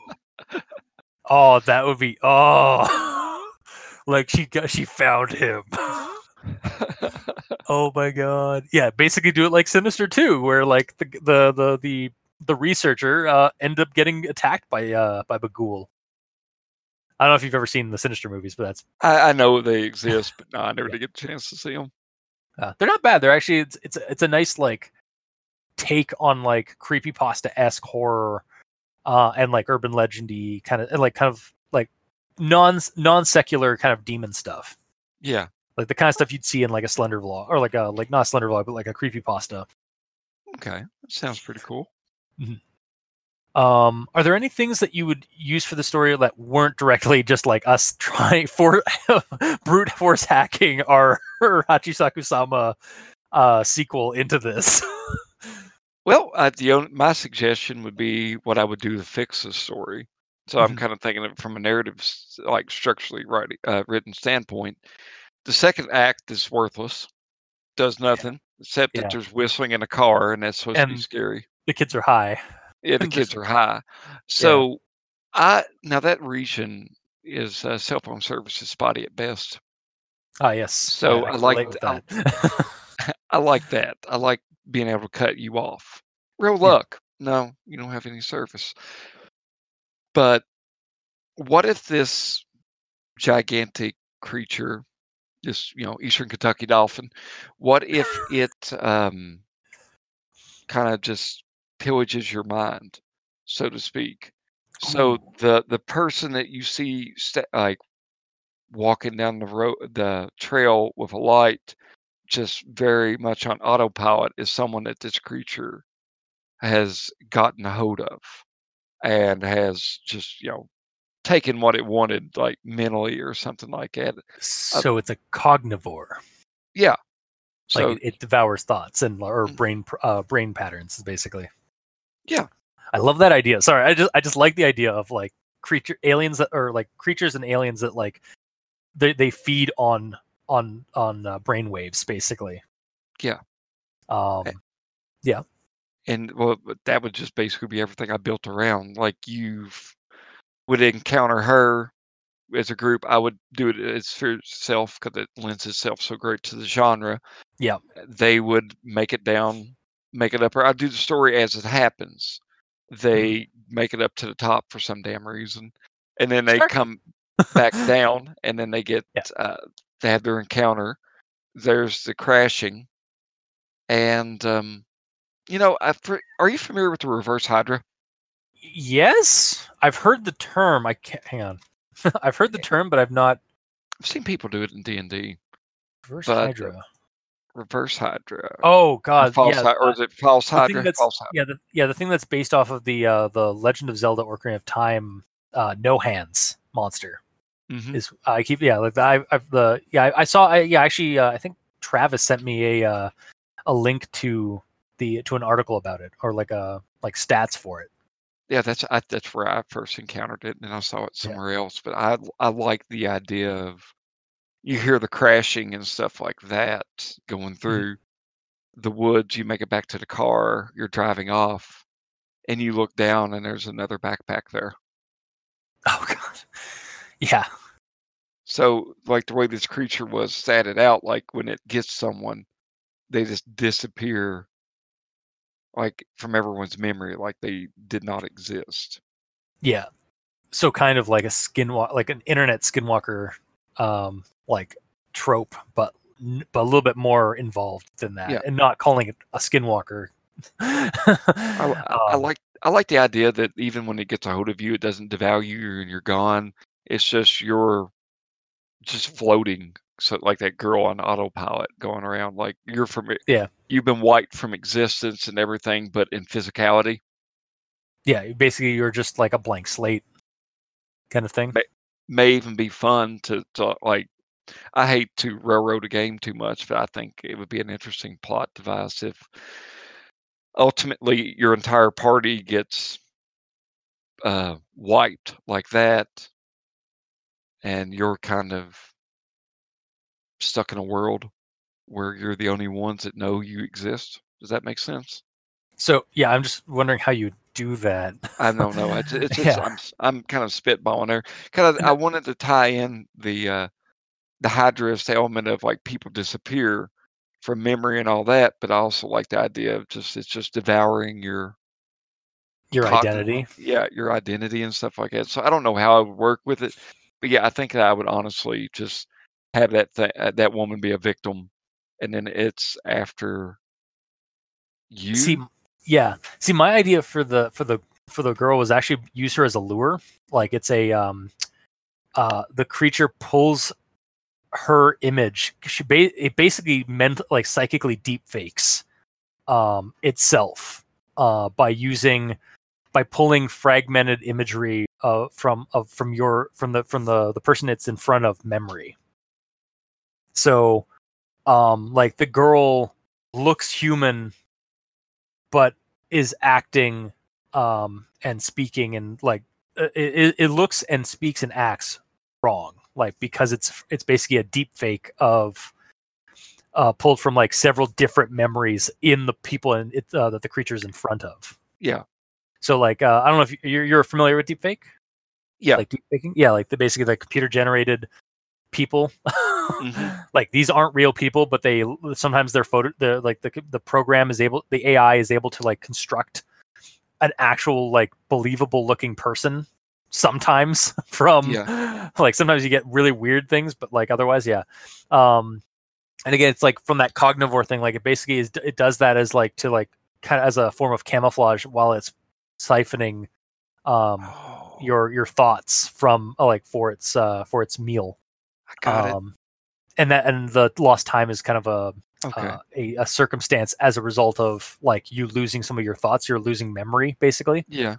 oh that would be oh like she got she found him Oh my god. Yeah, basically do it like Sinister 2 where like the the the the, the researcher uh ended up getting attacked by uh by Bughuul. I don't know if you've ever seen the Sinister movies, but that's I, I know they exist, but no, I never did get a chance to see them. uh, they're not bad. They're actually it's it's a- it's a nice like take on like creepypasta esque horror, uh, and like urban legendy kind of and like kind of like non non secular kind of demon stuff. Yeah. like the kind of stuff you'd see in like a slender vlog or like a like not a slender vlog but like a creepy pasta Okay. That sounds pretty cool. Um are there any things that you would use for the story that weren't directly just like us trying for brute force hacking our hachisaku sama uh sequel into this Well, uh, the only, my suggestion would be what I would do to fix the story. So I'm Mhm. kind of thinking of it from a narrative, like structurally writing, uh, written standpoint. The second act is worthless, does nothing except Yeah. that there's whistling in a car, and that's supposed to be scary. the kids are high Yeah, the kids are high. So I now that region is uh, cell phone service is spotty at best. ah yes So I can like I- that I like that. I like being able to cut you off. Real Yeah. luck. No, you don't have any service. But what if this gigantic creature, this you know Eastern Kentucky dolphin, what if it um, kind of just pillages your mind, so to speak? So the the person that you see sta like walking down the road, the trail with a light, just very much on autopilot, is someone that this creature has gotten a hold of and has just you know taken what it wanted, like mentally or something like that. so it's a cognivore Yeah. like So it, it devours thoughts and or Mm. brain uh, brain patterns basically Yeah. i love that idea sorry i just i just like the idea of like creature aliens that or like creatures and aliens that like they, they feed on on on uh, brain waves basically Yeah. um Eh and well, that would just basically be everything I built around. Like you would encounter her as a group, I would do it as Fear Itself because it lends itself so great to the genre. Yeah. They would make it down, make it up. Or I do the story as it happens. They make it up to the top for some damn reason, and then they Sure. come back down, and then they get Yeah. uh, they have their encounter. There's the crashing, and um, you know, I, are you familiar with the reverse Hydra? yes i've heard the term i can't hang on i've heard the term but i've not I've seen people do it in D and D. reverse But, uh, hydra Reverse Hydra. oh Or god false yeah Hy- or uh, is it false Hydra? False Hydra. yeah the, yeah the thing that's based off of the uh the legend of zelda ocarina of time uh no hands monster Mhm. is I keep yeah like the, I I've the yeah I, I saw I yeah actually uh, I think Travis sent me a uh, a link to the to an article about it or like a like stats for it. Yeah, that's I, that's where I first encountered it, and I saw it Yeah. somewhere else. But I I like the idea of you hear the crashing and stuff like that going mm-hmm. through the woods. You make it back to the car. You're driving off, and you look down, and there's another backpack there. Oh god, yeah So, like the way this creature was statted out, like when it gets someone, they just disappear, like from everyone's memory, like they did not exist. yeah. So kind of like a skinwalker like an internet skinwalker um like trope, but but a little bit more involved than that, Yeah. and not calling it a skinwalker. I, I, Um, like I like the idea that even when it gets a hold of you, it doesn't devalue you and you're gone. It's just you're just floating, so like that girl on autopilot going around, like you're from. Yeah. You've been wiped from existence and everything, but in physicality. yeah, basically you're just like a blank slate kind of thing. May even be fun to, to like. I hate to railroad a game too much, but I think it would be an interesting plot device if ultimately your entire party gets uh, wiped like that, and you're kind of stuck in a world where you're the only ones that know you exist. Does that make sense? So yeah, I'm just wondering how you do that. I don't know. It's, it's Yeah. I'm I'm kind of spitballing there. Kind of, I wanted to tie in the uh, the Hydra's element of like people disappear from memory and all that, but I also like the idea of just it's just devouring your Your identity. yeah, your identity and stuff like that. So I don't know how I would work with it, but yeah, I think that I would honestly just have that th- uh, that woman be a victim, and then it's after you. See, yeah. See, my idea for the for the for the girl was actually use her as a lure. Like it's a um, uh, the creature pulls her image. She ba- it basically meant like psychically deep fakes um itself uh by using by pulling fragmented imagery uh from of from your from the from the the person it's in front of memory so um like the girl looks human but is acting um and speaking and like uh, it, it- looks and speaks and acts wrong like because it's it's basically a deep fake of uh pulled from like several different memories in the people and it uh, that the creature's in front of Yeah. so like uh, i don't know if you're, you're familiar with deepfake Yeah. like deep faking yeah like the basically the computer generated people Mhm. like these aren't real people but they sometimes they're photo the like the the program is able the ai is able to like construct an actual like believable looking person sometimes from like sometimes you get really weird things but like otherwise yeah. Um and again it's like from that cognivore thing like it basically is it does that as like to like kind of as a form of camouflage while it's siphoning um Oh, your your thoughts from uh, like for its uh for its meal. I got um and that and the lost time is kind of a. Okay. uh, a, a circumstance as a result of like you losing some of your thoughts you're losing memory basically yeah.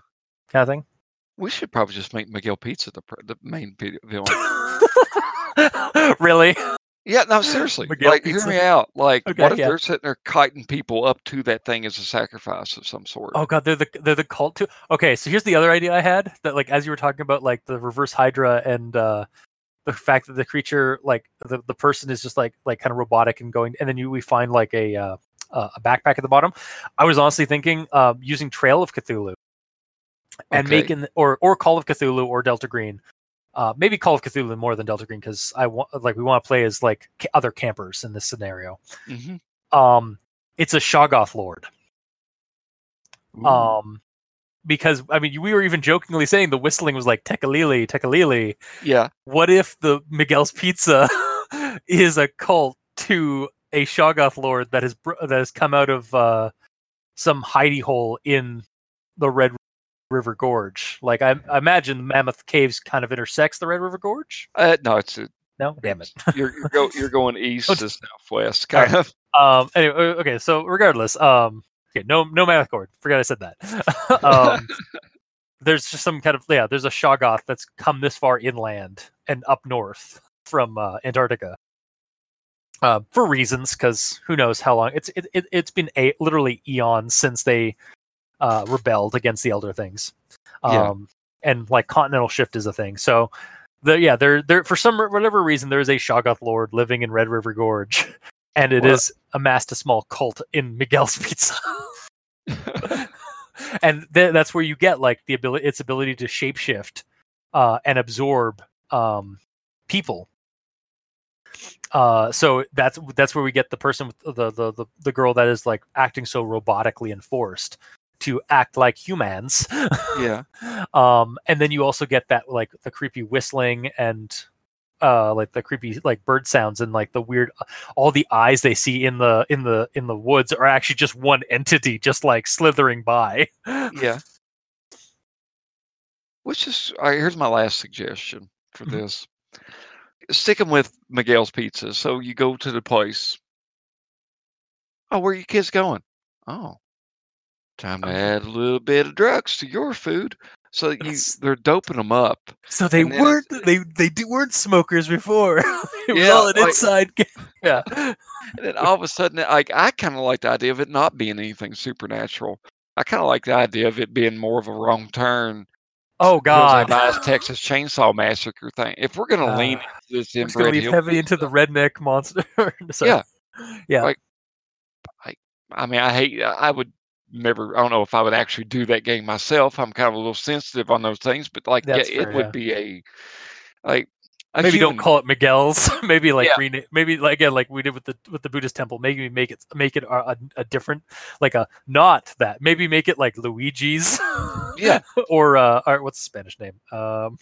kind of thing We should probably just make Miguel Pizza the the main villain. really Yeah, no, seriously. Miguel like, Pizza. hear me out. Like, Okay, what if yeah. they're sitting there kiting people up to that thing as a sacrifice of some sort? Oh god, they're the they're the cult too. Okay, so here's the other idea I had that like as you were talking about like the reverse Hydra and uh the fact that the creature like the, the person is just like like kind of robotic and going and then you we find like a uh, a backpack at the bottom. I was honestly thinking uh, using Trail of Cthulhu and Okay. making or or Call of Cthulhu or Delta Green. Uh, maybe Call of Cthulhu more than Delta Green because I want like we want to play as like ca- other campers in this scenario. hmm Um, it's a Shoggoth Lord. Ooh. Um, because I mean, we were even jokingly saying the whistling was like Tekeli-li, Tekeli-li. yeah. What if the Miguel's Pizza is a cult to a Shoggoth Lord that has that has come out of uh, some hidey hole in the Red River Gorge? Like I, I imagine Mammoth Caves kind of intersects the Red River Gorge. Uh, no, it's a, No, damn it. you're you're, go, you're going east Oh, to southwest, kind of. Um. Anyway, okay. So regardless, um. Okay. No. No mammoth cord. Forgot I said that. um. there's just some kind of yeah. There's a Shoggoth that's come this far inland and up north from uh, Antarctica. Uh, for reasons, because who knows how long it's it, it it's been a literally eons since they uh, rebelled against the Elder Things, um, Yeah. and like continental shift is a thing. So, the yeah, there there for some whatever reason there is a Shoggoth lord living in Red River Gorge, and it is Well- amassed a small cult in Miguel's Pizza. and th- that's where you get like the ability its ability to shapeshift uh, and absorb um, people uh, so that's that's where we get the person with the, the the the girl that is like acting so robotically enforced to act like humans yeah. um and then you also get that like the creepy whistling and uh like the creepy like bird sounds and like the weird all the eyes they see in the in the in the woods are actually just one entity just like slithering by Yeah. Which is, all right, here's my last suggestion for Mhm. this. Sticking with Miguel's Pizza. So you go to the place. Oh, where are you kids going? Oh, time to Oh. add a little bit of drugs to your food. So you, they're doping them up. so they weren't they they do, weren't smokers before it was Yeah, all an like- inside game yeah And then all of a sudden, like I kind of like the idea of it not being anything supernatural. I kind of like the idea of it being more of a wrong turn. oh god Eyes Texas Chainsaw Massacre thing. If we're gonna lean Uh, into this we're gonna hill heavy into the redneck monster Sorry. Yeah. yeah Like, I mean, I hate. I would never. I don't know if I would actually do that game myself. I'm kind of a little sensitive on those things, but like, That's yeah, fair, it would yeah. be a like. A maybe human, don't call it Miguel's. maybe like Yeah. rena- maybe like again like we did with the with the Buddhist temple. Maybe make it make it a, a, a different like a not that. Maybe make it like Luigi's. Yeah. or uh or what's the Spanish name? Um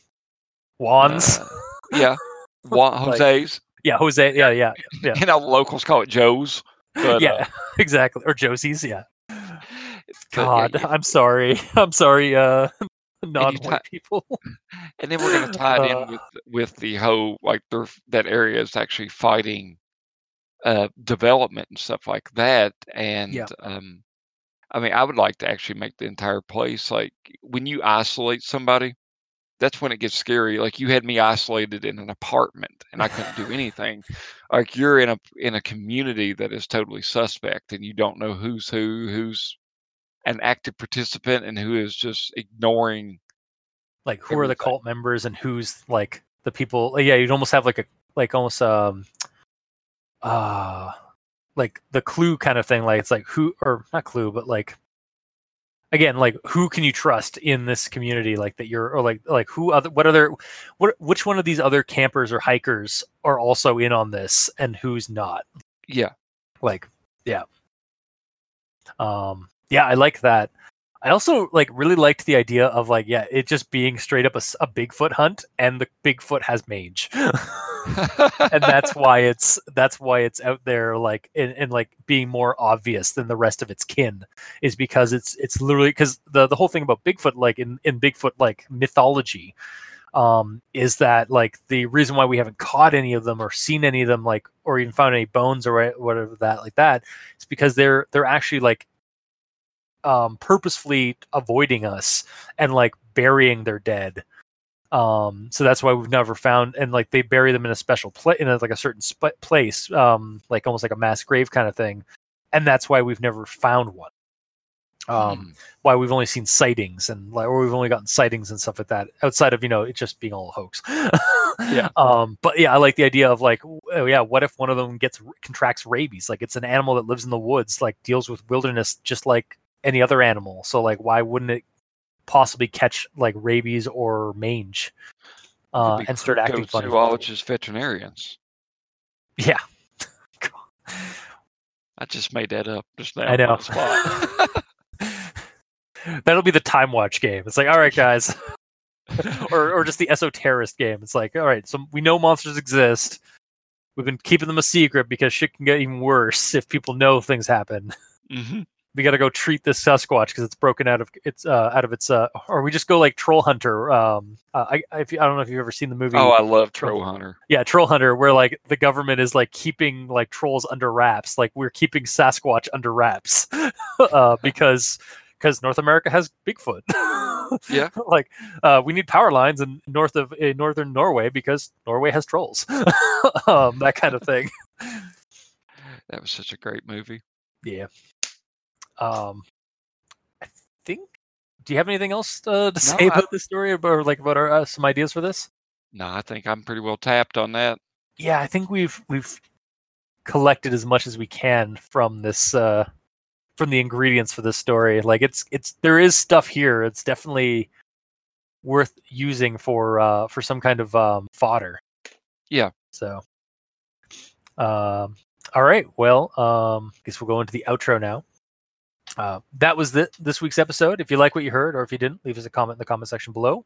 Juan's. Uh, yeah, Juan, Like- Jose's. yeah, Jose. Yeah, yeah, yeah, You know, locals call it Joe's. But, yeah. uh, exactly. Or Josie's. Yeah. But, yeah, God, yeah. I'm sorry. I'm sorry. Uh, non-white people. and then we're going to tie it Uh, in with with the whole like they're, that area is actually fighting uh development and stuff like that and um i mean i would like to actually make the entire place like when you isolate somebody that's when it gets scary like you had me isolated in an apartment and i couldn't do anything like you're in a in a community that is totally suspect and you don't know who's who who's an active participant and who is just ignoring like who are the cult members and who's like the people yeah you'd almost have like a like almost um uh like the clue kind of thing like it's like who or not clue but like again like who can you trust in this community like that you're or like like who other what other what which one of these other campers or hikers are also in on this and who's not? Yeah. Like yeah. Um yeah i like that. I also like really liked the idea of like yeah it just being straight up a, a bigfoot hunt and the bigfoot has mage, and that's why it's that's why it's out there like and, and like being more obvious than the rest of its kin is because it's it's literally because the the whole thing about bigfoot like in in bigfoot like mythology um is that like the reason why we haven't caught any of them or seen any of them like or even found any bones or whatever that like that is because they're they're actually like um purposefully avoiding us and like burying their dead um so that's why we've never found and like they bury them in a special place in a, like a certain sp- place um like almost like a mass grave kind of thing and that's why we've never found one um Hmm. why we've only seen sightings and like or we've only gotten sightings and stuff like that outside of you know it just being all a hoax Yeah. um but yeah i like the idea of like oh yeah what if one of them gets contracts rabies like it's an animal that lives in the woods like deals with wilderness just like any other animal so like why wouldn't it possibly catch like rabies or mange uh and start acting funny cryptozoologists, veterinarians. yeah I just made that up just now. I know. That'll be the TimeWatch game. It's like, all right, guys, or or just the Esoterrorist game. It's like, all right, so we know monsters exist. We've been keeping them a secret because shit can get even worse if people know things happen. hmm We got to go treat this Sasquatch because it's broken out of its uh, out of its uh, or we just go like Troll Hunter. Um, uh, I I, you- I don't know if you've ever seen the movie. Oh, I love Troll- Troll Hunter. yeah, Troll Hunter, where like the government is like keeping like trolls under wraps. Like we're keeping Sasquatch under wraps uh, because because North America has Bigfoot. Yeah. like uh, we need power lines in north of in northern Norway because Norway has trolls. um, that kind of thing. That was such a great movie. Yeah. Um, I think. Do you have anything else uh, to say I- about this story, or, or like about our, uh, some ideas for this? No, I think I'm pretty well tapped on that. yeah, I think we've we've collected as much as we can from this uh from the ingredients for this story. Like it's it's there is stuff here. It's definitely worth using for uh for some kind of um fodder. Yeah. So um all right. Well, um I guess we'll go into the outro now. Uh, that was the, this week's episode. If you like what you heard, or if you didn't, leave us a comment in the comment section below,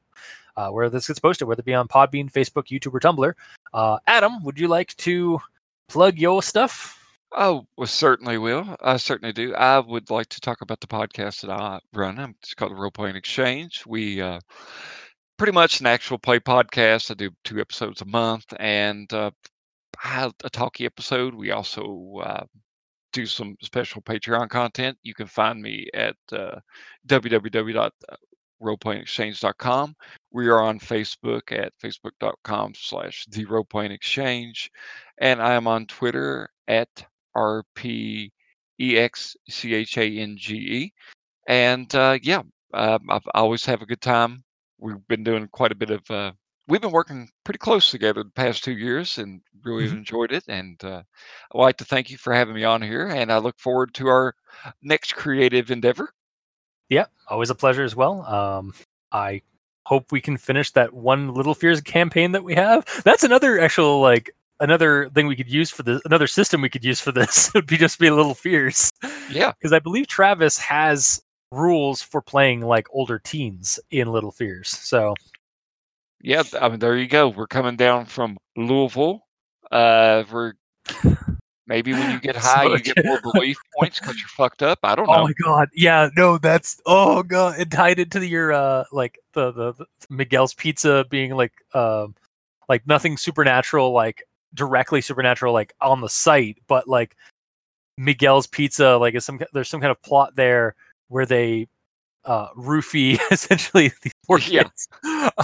uh, where this gets posted, whether it be on Podbean, Facebook, YouTube, or Tumblr. Uh, Adam, would you like to plug your stuff? Oh, well, certainly will. I certainly do. I would like to talk about the podcast that I run. It's called the Role Playing Exchange. We uh, pretty much an actual play podcast. I do two episodes a month, and uh, I a talkie episode. We also uh, do some special Patreon content. You can find me at uh, www.roleplayingexchange.com. We are on Facebook at facebook.com slash the Role Playing Exchange, and I am on Twitter at R P E X C H A N G E. And uh, yeah, I've I always have a good time. We've been doing quite a bit of. We've been working pretty close together the past two years, and really Mhm. enjoyed it. And uh, I'd like to thank you for having me on here, and I look forward to our next creative endeavor. Yeah, always a pleasure as well. Um, I hope we can finish that one Little Fears campaign that we have. That's another actual like another thing we could use for this. Another system we could use for this would be just be Little Fears Yeah, because I believe Travis has rules for playing like older teens in Little Fears. So yeah, I mean, there you go. We're coming down from Louisville. Uh, we're maybe when you get high, you get more belief points because you're fucked up. I don't know. Oh my god. Yeah, no, that's oh god. It tied into your uh like the, the the Miguel's pizza being like um like nothing supernatural like directly supernatural like on the site, but like Miguel's pizza like is some there's some kind of plot there where they uh roofie essentially these poor Yeah.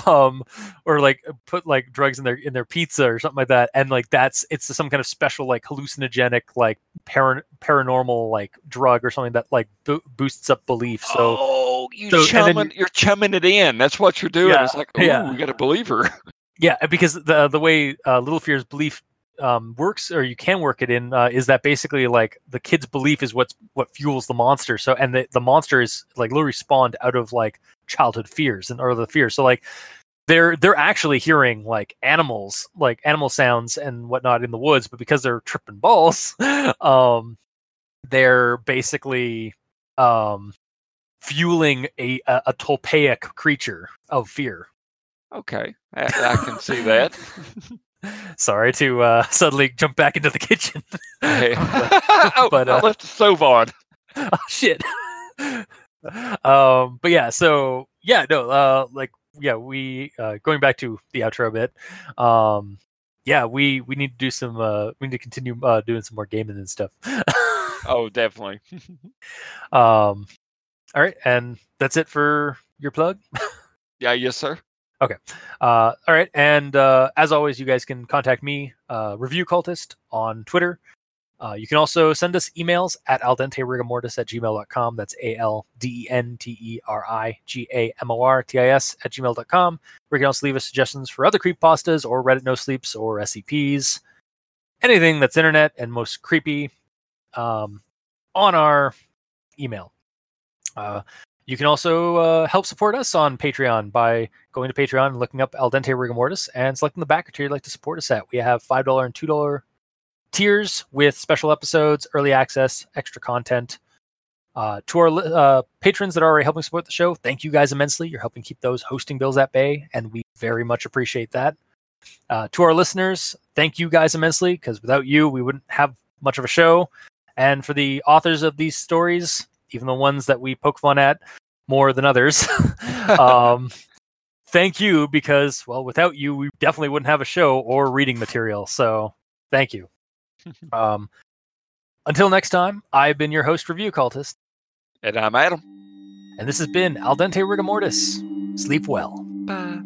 um or like put like drugs in their in their pizza or something like that and like that's it's some kind of special like hallucinogenic like paran- paranormal like drug or something that like bo- boosts up belief so oh, you so- chumming, you're chumming it in. That's what you're doing. Yeah, It's like, oh, yeah. we got a believer. yeah because the the way uh, Little Fears' belief um, works or you can work it in uh, is that basically like the kid's belief is what's what fuels the monster. So and the, the monster is like literally spawned out of like childhood fears and or the fears. So like they're they're actually hearing like animals like animal sounds and whatnot in the woods but because they're tripping balls um they're basically um fueling a a, a tolpaic creature of fear. Okay, I, I can see that. sorry to uh suddenly jump back into the kitchen Hey. oh, But, I uh, left the stove on. oh shit um but yeah so yeah no uh like yeah we uh going back to the outro a bit um yeah we we need to do some uh we need to continue uh doing some more gaming and stuff Oh, definitely. um all right and that's it for your plug Yeah, yes, sir. Uh, all right, and uh, as always, you guys can contact me, uh, Review Cultist, on Twitter. Uh, you can also send us emails at aldenterigamortis at gmail.com. That's A L D E N T E R I G A M O R T I S at gmail.com. Where you can also leave us suggestions for other creepypastas or Reddit no sleeps or SCPs. Anything that's internet and most creepy um, on our email. You can also uh, help support us on Patreon by going to Patreon and looking up Al Dente Rigor Mortis and selecting the backer tier you'd like to support us at. We have $5 and $2 tiers with special episodes, early access, extra content. Uh, to our uh, patrons that are already helping support the show, thank you guys immensely. You're helping keep those hosting bills at bay, and we very much appreciate that. Uh, to our listeners, thank you guys immensely because without you, we wouldn't have much of a show. And for the authors of these stories, even the ones that we poke fun at more than others, um, thank you because, well, without you, we definitely wouldn't have a show or reading material. So thank you. um, until next time, I've been your host, Review Cultist, And I'm Adam. and this has been Al Dente Rigamortis. Sleep well. Bye.